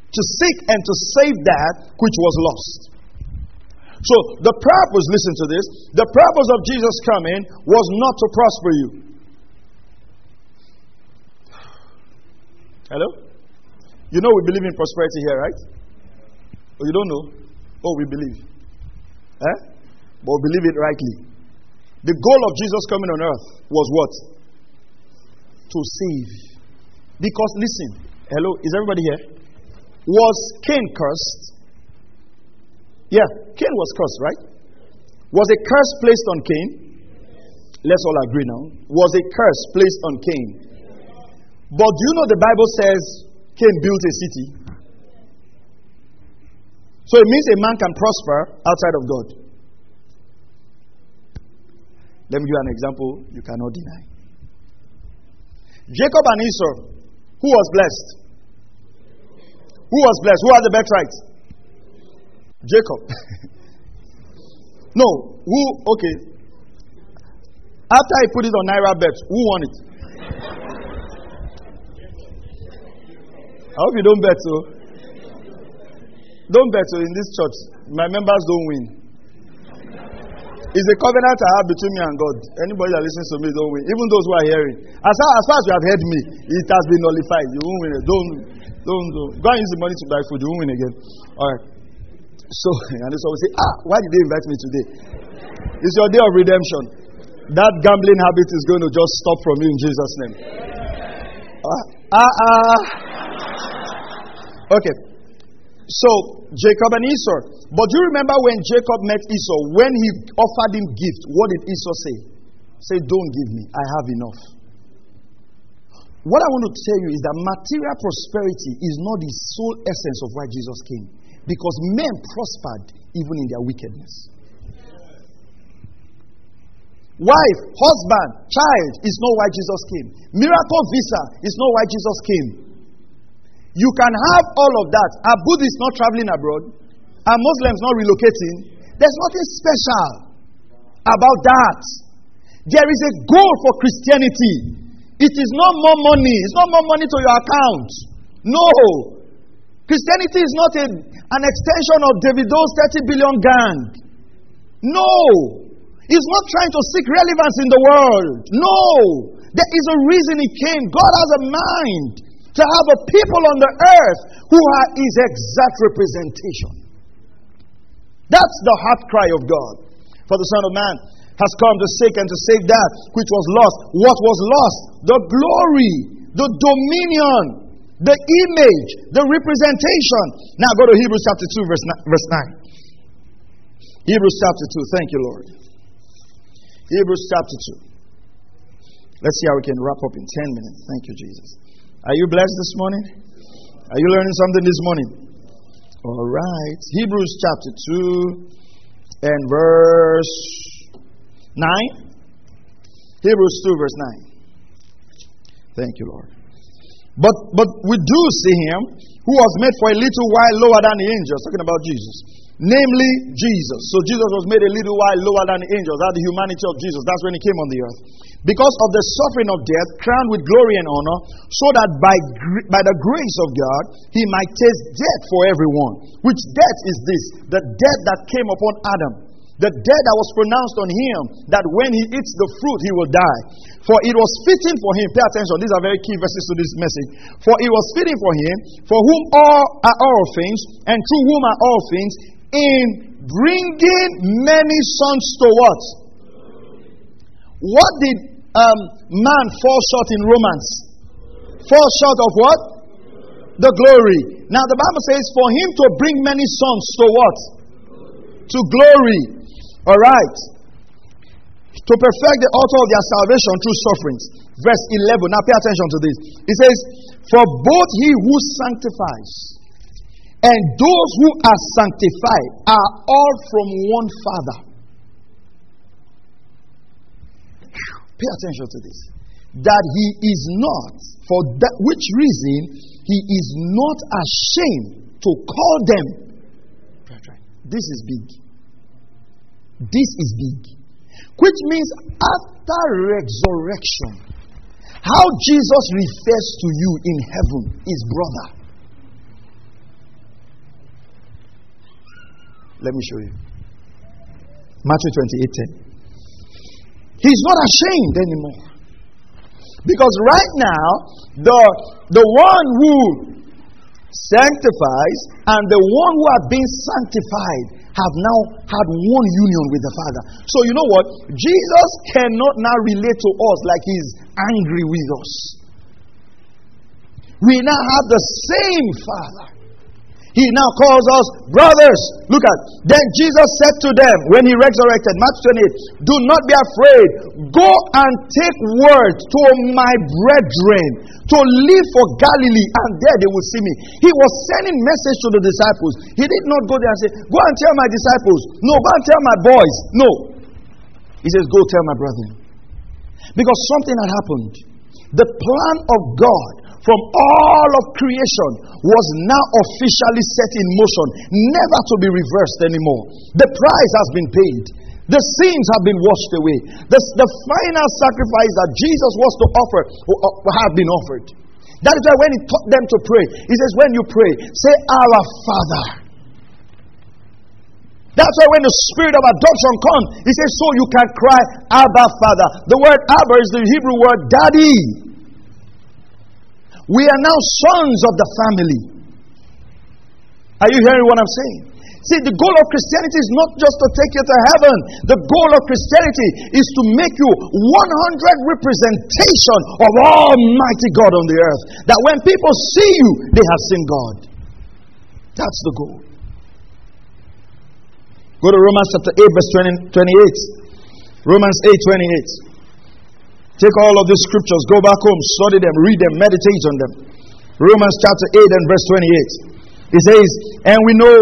Speaker 2: to seek and to save that which was lost. So the purpose, listen to this, the purpose of Jesus coming was not to prosper you. Hello? You know we believe in prosperity here, right? Oh, you don't know? Oh, we believe. Eh? But we believe it rightly. The goal of Jesus coming on earth was what? To save. Because, listen, hello, is everybody here? Was Cain cursed? Yeah, Cain was cursed, right? Was a curse placed on Cain? Let's all agree now. Was a curse placed on Cain? But do you know the Bible says Cain built a city? So it means a man can prosper outside of God. Let me give you an example you cannot deny. Jacob and Esau, who was blessed? Who was blessed? Who had the birthright? Jacob. no, who, okay. After he put it on NairaBet, who won it? I hope you don't bet so. Don't bet so in this church. My members don't win. It's a covenant I have between me and God. Anybody that listens to me don't win. Even those who are hearing. As far as, far as you have heard me, it has been nullified. You won't win. Don't Don't, don't. Go and use the money to buy food. You won't win again. All right. So, and this always say, ah, why did they invite me today? It's your day of redemption. That gambling habit is going to just stop from you in Jesus' name. Ah, ah. ah. Okay. So, Jacob and Esau. But do you remember when Jacob met Esau, when he offered him gift, what did Esau say? Say, don't give me. I have enough. What I want to tell you is that material prosperity is not the sole essence of why Jesus came. Because men prospered even in their wickedness. Wife, husband, child is not why Jesus came. Miracle visa is not why Jesus came. You can have all of that. Are Buddhists not traveling abroad? Are Muslims not relocating? There's nothing special about that. There is a goal for Christianity. It is not more money. It's not more money to your account. No. Christianity is not a, an extension of Davido's 30 billion gang. No. He's not trying to seek relevance in the world. No. There is a reason he came. God has a mind to have a people on the earth who are his exact representation. That's the heart cry of God for the Son of Man has come to seek and to save that which was lost. What was lost? The glory, the dominion, the image, the representation. Now go to Hebrews chapter 2, verse 9. Verse 9. Hebrews chapter 2. Thank you, Lord. Hebrews chapter 2. Let's see how we can wrap up in 10 minutes. Thank you, Jesus. Are you blessed this morning? Are you learning something this morning? All right. Hebrews chapter 2 and verse 9? Hebrews 2, verse 9. Thank you, Lord. But, but we do see him who was made for a little while lower than the angels, talking about Jesus. Namely, Jesus. So Jesus was made a little while lower than the angels. That's the humanity of Jesus. That's when he came on the earth. Because of the suffering of death, crowned with glory and honor, so that by, by the grace of God, he might taste death for everyone. Which death is this? The death that came upon Adam the death that was pronounced on him, that when he eats the fruit, he will die. For it was fitting for him, pay attention, these are very key verses to this message. For it was fitting for him, for whom all are all things, and through whom are all things, in bringing many sons to what? What did um, man fall short in Romans? Fall short of what? The glory. Now the Bible says, for him to bring many sons to what? To glory. All right. To perfect the author of their salvation through sufferings. Verse 11. Now pay attention to this. It says, For both he who sanctifies and those who are sanctified are all from one Father. Pay attention to this. That he is not, for that which reason he is not ashamed to call them. This is big. This is big. Which means after resurrection, how Jesus refers to you in heaven is brother. Let me show you. Matthew 28 10. He's not ashamed anymore. Because right now, the, the one who sanctifies and the one who are being sanctified have now had one union with the Father. So, you know what? Jesus cannot now relate to us like he's angry with us. We now have the same Father. He now calls us brothers. Look at. Then Jesus said to them when he resurrected, Matthew 28, Do not be afraid. Go and take word to my brethren to leave for Galilee, and there they will see me. He was sending message to the disciples. He did not go there and say, Go and tell my disciples. No, go and tell my boys. No. He says, Go tell my brethren. Because something had happened. The plan of God from all of creation was now officially set in motion, never to be reversed anymore. The price has been paid. The sins have been washed away. The, the final sacrifice that Jesus was to offer uh, have been offered. That is why when he taught them to pray, he says, When you pray, say, Our Father. That's why when the spirit of adoption comes, he says, So you can cry, Abba, Father. The word Abba is the Hebrew word daddy. We are now sons of the family. Are you hearing what I'm saying? See, the goal of Christianity is not just to take you to heaven. The goal of Christianity is to make you 100 representation of Almighty God on the earth. That when people see you, they have seen God. That's the goal. Go to Romans chapter 8, verse 20, 28. Romans 8, 28. Take all of these scriptures, go back home, study them, read them, meditate on them. Romans chapter 8 and verse 28. It says, And we know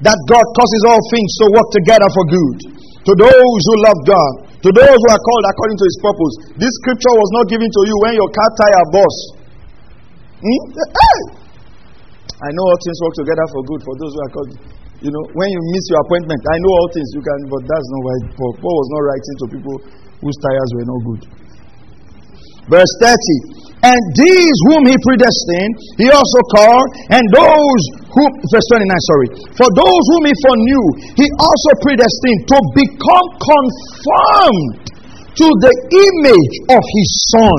Speaker 2: that God causes all things to work together for good to those who love God, to those who are called according to his purpose. This scripture was not given to you when your car tire burst. Hmm? Hey! I know all things work together for good for those who are called. You know, when you miss your appointment, I know all things you can, but that's not why Paul, Paul was not writing to people whose tires were not good. Verse 30. And these whom he predestined, he also called, and those whom, verse 29, sorry, for those whom he foreknew, he also predestined to become conformed to the image of his son,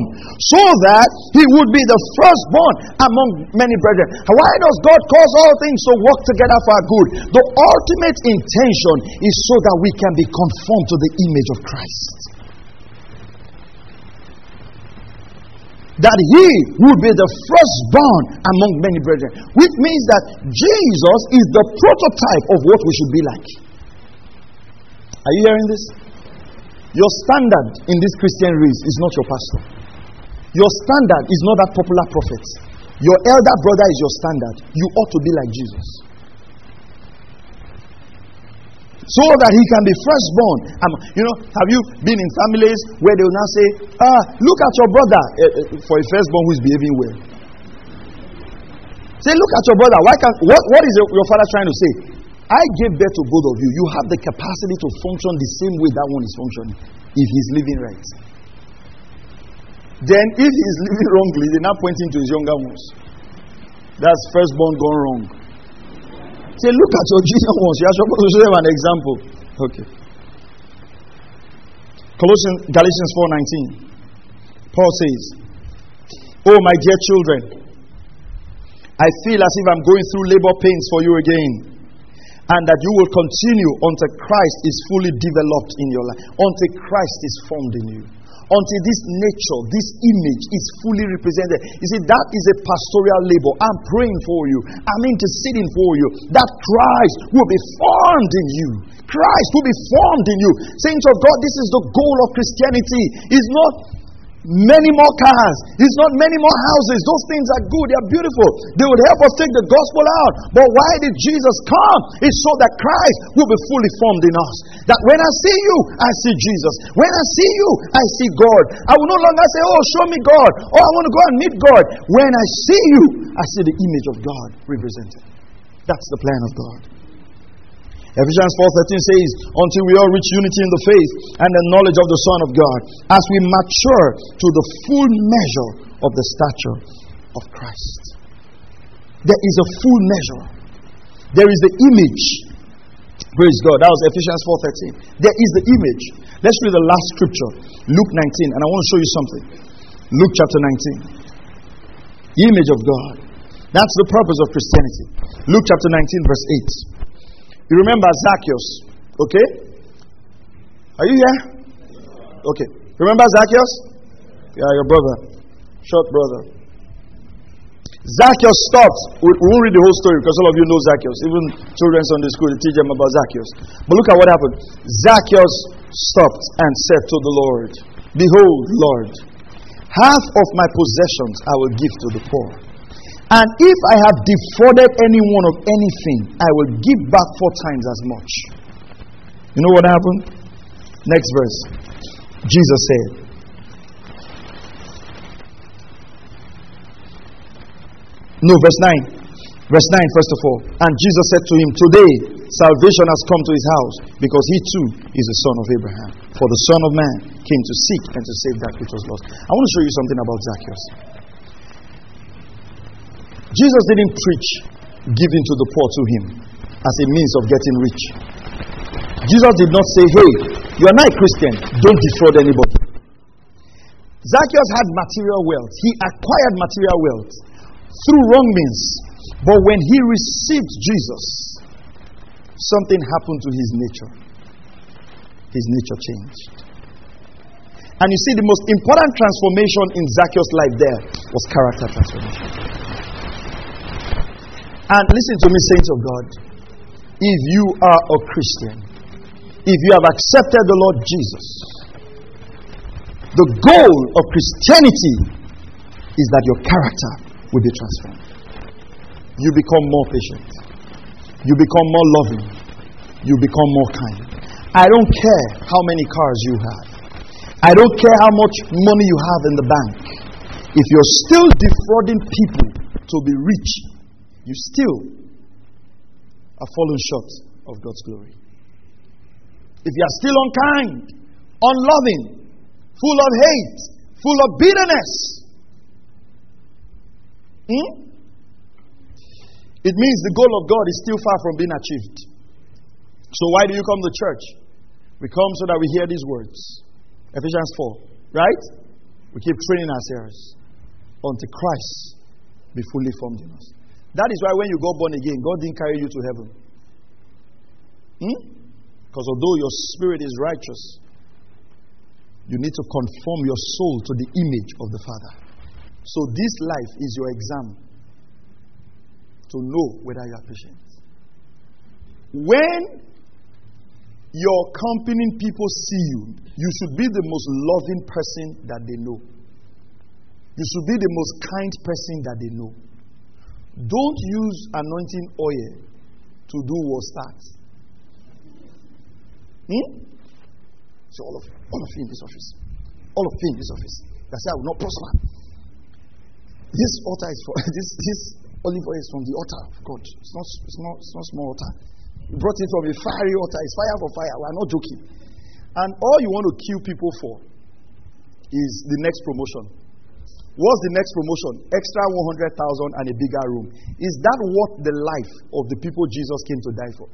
Speaker 2: so that he would be the firstborn among many brethren. Why does God cause all things to work together for our good? The ultimate intention is so that we can be conformed to the image of Christ. That he would be the firstborn among many brethren, which means that Jesus is the prototype of what we should be like. Are you hearing this? Your standard in this Christian race is not your pastor. Your standard is not that popular prophet. Your elder brother is your standard. You ought to be like Jesus so that he can be firstborn. Um, you know, have you been in families where they will now say, ah, look at your brother uh, uh, for a firstborn who is behaving well? Say, look at your brother. Why can't, what, what is your, father trying to say? I gave birth to both of you. You have the capacity to function the same way that one is functioning if he's living right. Then, if he's living wrongly, they're not pointing to his younger ones. That's firstborn gone wrong. Say, look at your junior ones. You are supposed to show them an example. Okay. Colossians, Galatians 4:19. Paul says, Oh, my dear children, I feel as if I'm going through labor pains for you again, and that you will continue until Christ is fully developed in your life, until Christ is formed in you until this nature, this image is fully represented. You see, that is a pastoral labor. I'm praying for you, I'm interceding for you. That Christ will be formed in you. Christ will be formed in you. Saints of God, this is the goal of Christianity. It's not many more cars. It's not many more houses. Those things are good. They are beautiful. They would help us take the gospel out. But why did Jesus come? It's so that Christ will be fully formed in us. That when I see you, I see Jesus. When I see you, I see God. I will no longer say, Oh, show me God. Oh, I want to go and meet God. When I see you, I see the image of God represented. That's the plan of God. Ephesians 4:13 says, "Until we all reach unity in the faith and the knowledge of the Son of God, as we mature to the full measure of the stature of Christ." There is a full measure. There is the image. Praise God. That was Ephesians 4:13. There is the image. Let's read the last scripture, Luke 19, and I want to show you something. Luke chapter 19. The image of God. That's the purpose of Christianity. Luke chapter 19, verse 8. You remember Zacchaeus, okay? Are you here? Okay. Remember Zacchaeus? Yeah, your brother. Short brother. Zacchaeus stopped. We, won't read the whole story because all of you know Zacchaeus. Even children in the school, they teach them about Zacchaeus. But look at what happened. Zacchaeus stopped and said to the Lord, Behold, Lord, half of my possessions I will give to the poor. And if I have defrauded anyone of anything, I will give back four times as much. You know what happened? Next verse. Jesus said, No, verse 9. Verse 9, first of all. And Jesus said to him, Today salvation has come to his house, because he too is the son of Abraham. For the Son of Man came to seek and to save that which was lost. I want to show you something about Zacchaeus. Jesus didn't preach giving to the poor to him as a means of getting rich. Jesus did not say, Hey, you are not a Christian, don't defraud anybody. Zacchaeus had material wealth. He acquired material wealth through wrong means. But when he received Jesus, something happened to his nature. His nature changed. And you see, the most important transformation in Zacchaeus' life there was character transformation. And listen to me, saints of God. If you are a Christian, if you have accepted the Lord Jesus, the goal of Christianity is that your character will be transformed. You become more patient. You become more loving. You become more kind. I don't care how many cars you have. I don't care how much money you have in the bank. If you're still defrauding people to be rich, you still are falling short of God's glory. If you are still unkind, unloving, full of hate, full of bitterness. Hmm? It means the goal of God is still far from being achieved. So, why do you come to church? We come so that we hear these words Ephesians 4, right? We keep training ourselves until Christ be fully formed in us. That is why when you go born again, God didn't carry you to heaven. Because hmm? although your spirit is righteous, you need to conform your soul to the image of the Father. So, this life is your exam to know whether you are patient. When your accompanying people see you, you should be the most loving person that they know. You should be the most kind person that they know. Don't use anointing oil to do what starts. Hmm? So all of all of you in this office, all of you in this office, that say I will not prosper. This altar is for this this olive oil is from the altar of God. It's not it's not it's not small altar. We brought it from a fiery altar. It's fire for fire. We are not joking. And all you want to kill people for is the next promotion. What's the next promotion? Extra 100,000 and a bigger room. Is that what the life of the people Jesus came to die for?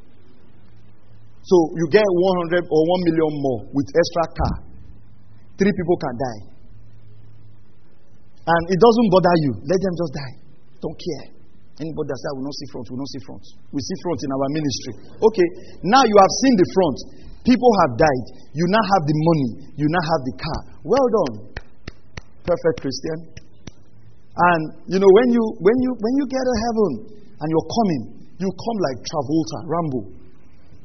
Speaker 2: So you get 100 or 1 million more with extra car. Three people can die. And it doesn't bother you. Let them just die. Don't care. Anybody that says, I will not see front, we will not see front. We see front in our ministry. Okay, now you have seen the front. People have died. You now have the money. You now have the car. Well done. Perfect Christian. And you know, when you when you when you get to heaven and you're coming, you come like Travolta, Rambo.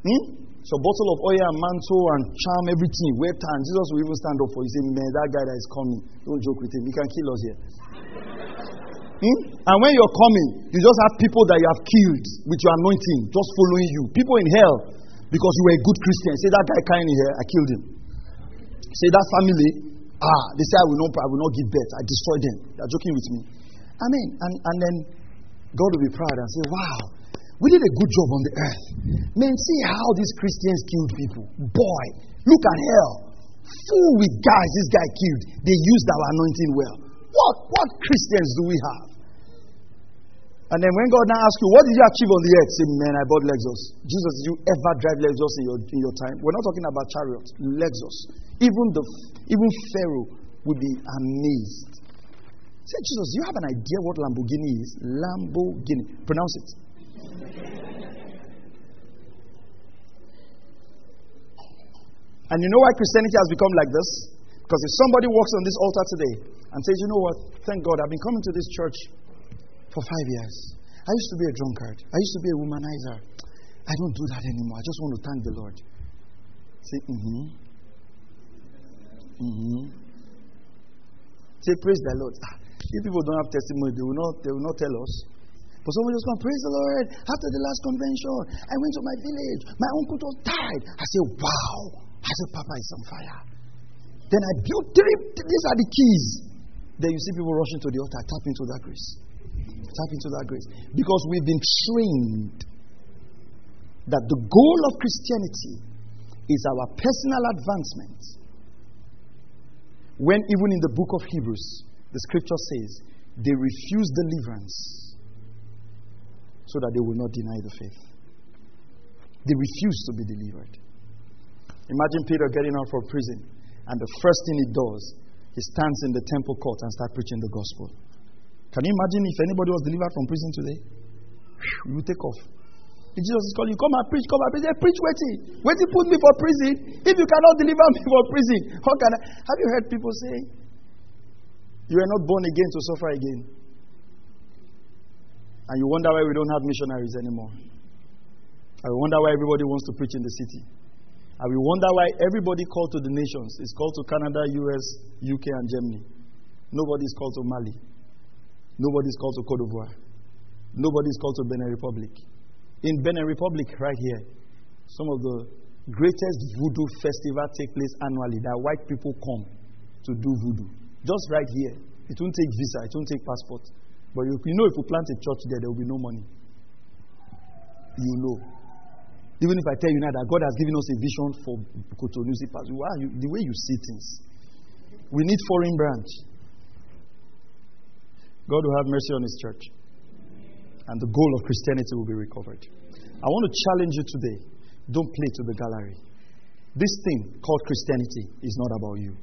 Speaker 2: Hmm? So bottle of oil and mantle and charm, everything, wear tan. Jesus will even stand up for you. Say, man, that guy that is coming. Don't joke with him. He can kill us here. hmm? And when you're coming, you just have people that you have killed with your anointing, just following you. People in hell, because you were a good Christian. Say that guy carrying here, I killed him. Say that family, ah, they say I will not, I will not give birth. I destroy them. They're joking with me. Amen. And and then God will be proud and say, wow, we did a good job on the earth. Man, see how these Christians killed people. Boy, look at hell. Full with guys this guy killed. They used our anointing well. What, what Christians do we have? And then when God now asks you, what did you achieve on the earth? Say, man, I bought Lexus. Jesus, did you ever drive Lexus in your, in your time? We're not talking about chariots, Lexus. Even, the, even Pharaoh would be amazed. Say, Jesus, you have an idea what Lamborghini is? Lamborghini. Pronounce it. And you know why Christianity has become like this? Because if somebody walks on this altar today and says, You know what? Thank God, I've been coming to this church for five years. I used to be a drunkard, I used to be a womanizer. I don't do that anymore. I just want to thank the Lord. Say, mm hmm. Mm hmm. Say, Praise the Lord. Ah, if people don't have testimony, they will not, they will not tell us. But someone just come, praise the Lord. After the last convention, I went to my village. My uncle just died. I said, wow. I said, Papa is on fire. Then I built three. These are the keys. Then you see people rushing to the altar. tapping into that grace. Tap into that grace. Because we've been trained that the goal of Christianity is our personal advancement. When even in the book of Hebrews, the scripture says, they refuse deliverance so that they will not deny the faith. They refuse to be delivered. Imagine Peter getting out from prison, and the first thing he does, he stands in the temple court and starts preaching the gospel. Can you imagine if anybody was delivered from prison today? You take off. If Jesus is calling you, come and preach, come and preach. Say, preach waiting. Waiting put me for prison. If you cannot deliver me for prison, how can I? Have you heard people say, you are not born again to suffer again? And you wonder why we don't have missionaries anymore. I wonder why everybody wants to preach in the city. And we wonder why everybody called to the nations is called to Canada, US, UK, and Germany. Nobody is called to Mali. Nobody is called to Cote d'Ivoire. Nobody is called to Benin Republic. In Benin Republic, right here, some of the greatest voodoo festival take place annually that white people come to do voodoo. Just right here. It won't take visa, it won't take passport. But you, you know, if you plant a church there, there will be no money. You know. Even if I tell you now that God has given us a vision for Cotonou, you, the way you see things. We need foreign branch. God will have mercy on His church. And the goal of Christianity will be recovered. I want to challenge you today. Don't play to the gallery. This thing called Christianity is not about you.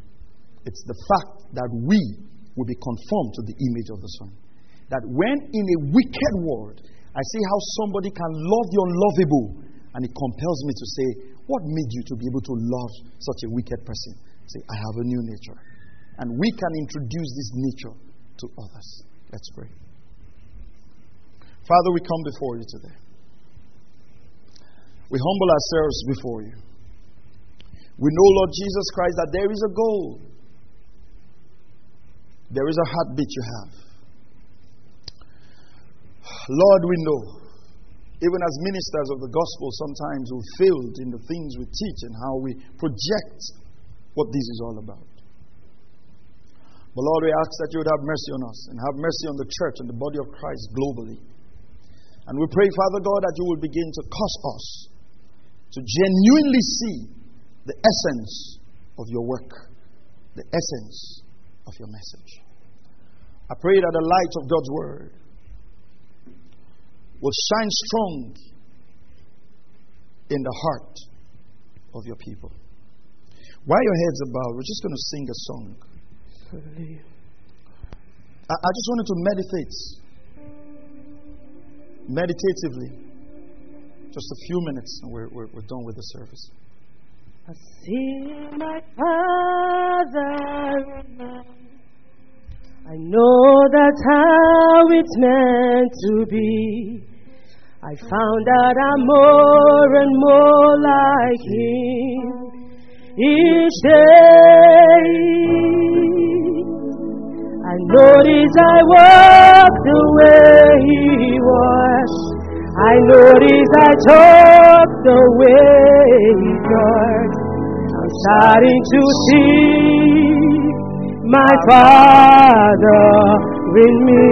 Speaker 2: It's the fact that we will be conformed to the image of the Son. That when in a wicked world, I see how somebody can love the unlovable and it compels me to say, What made you to be able to love such a wicked person? Say, I have a new nature. And we can introduce this nature to others. Let's pray. Father, we come before you today. We humble ourselves before you. We know, Lord Jesus Christ, that there is a goal, there is a heartbeat you have. Lord, we know even as ministers of the gospel, sometimes we failed in the things we teach and how we project what this is all about. But Lord, we ask that you would have mercy on us and have mercy on the church and the body of Christ globally. And we pray, Father God, that you will begin to cause us to genuinely see the essence of your work, the essence of your message. I pray that the light of God's word will shine strong in the heart of your people. While your heads are bowed, we're just going to sing a song. I, I just wanted to meditate meditatively. Just a few minutes, and we're, we're, we're done with the service.
Speaker 3: I see my Father I know that's how it's meant to be. I found out I'm more and more like Him each day. I notice I walk the way He was. I notice I talk the way He talks. I'm starting to see my Father in me.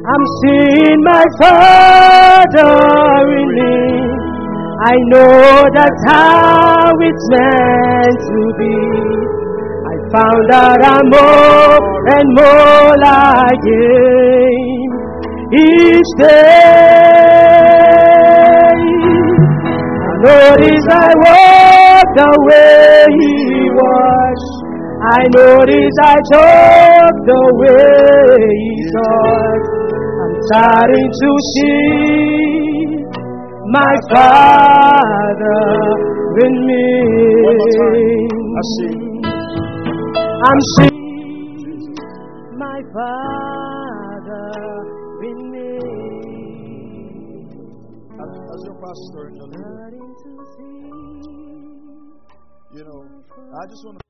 Speaker 3: I'm seeing my Father in me. I know that's how it's meant to be. Found out I'm more and more like Him each day. I notice I walk the way He was. I notice I talk the way He talks I'm starting to see my Father in me. I'm seeing my Father in me.
Speaker 2: As, as your pastor and your leader, you know, I just want to.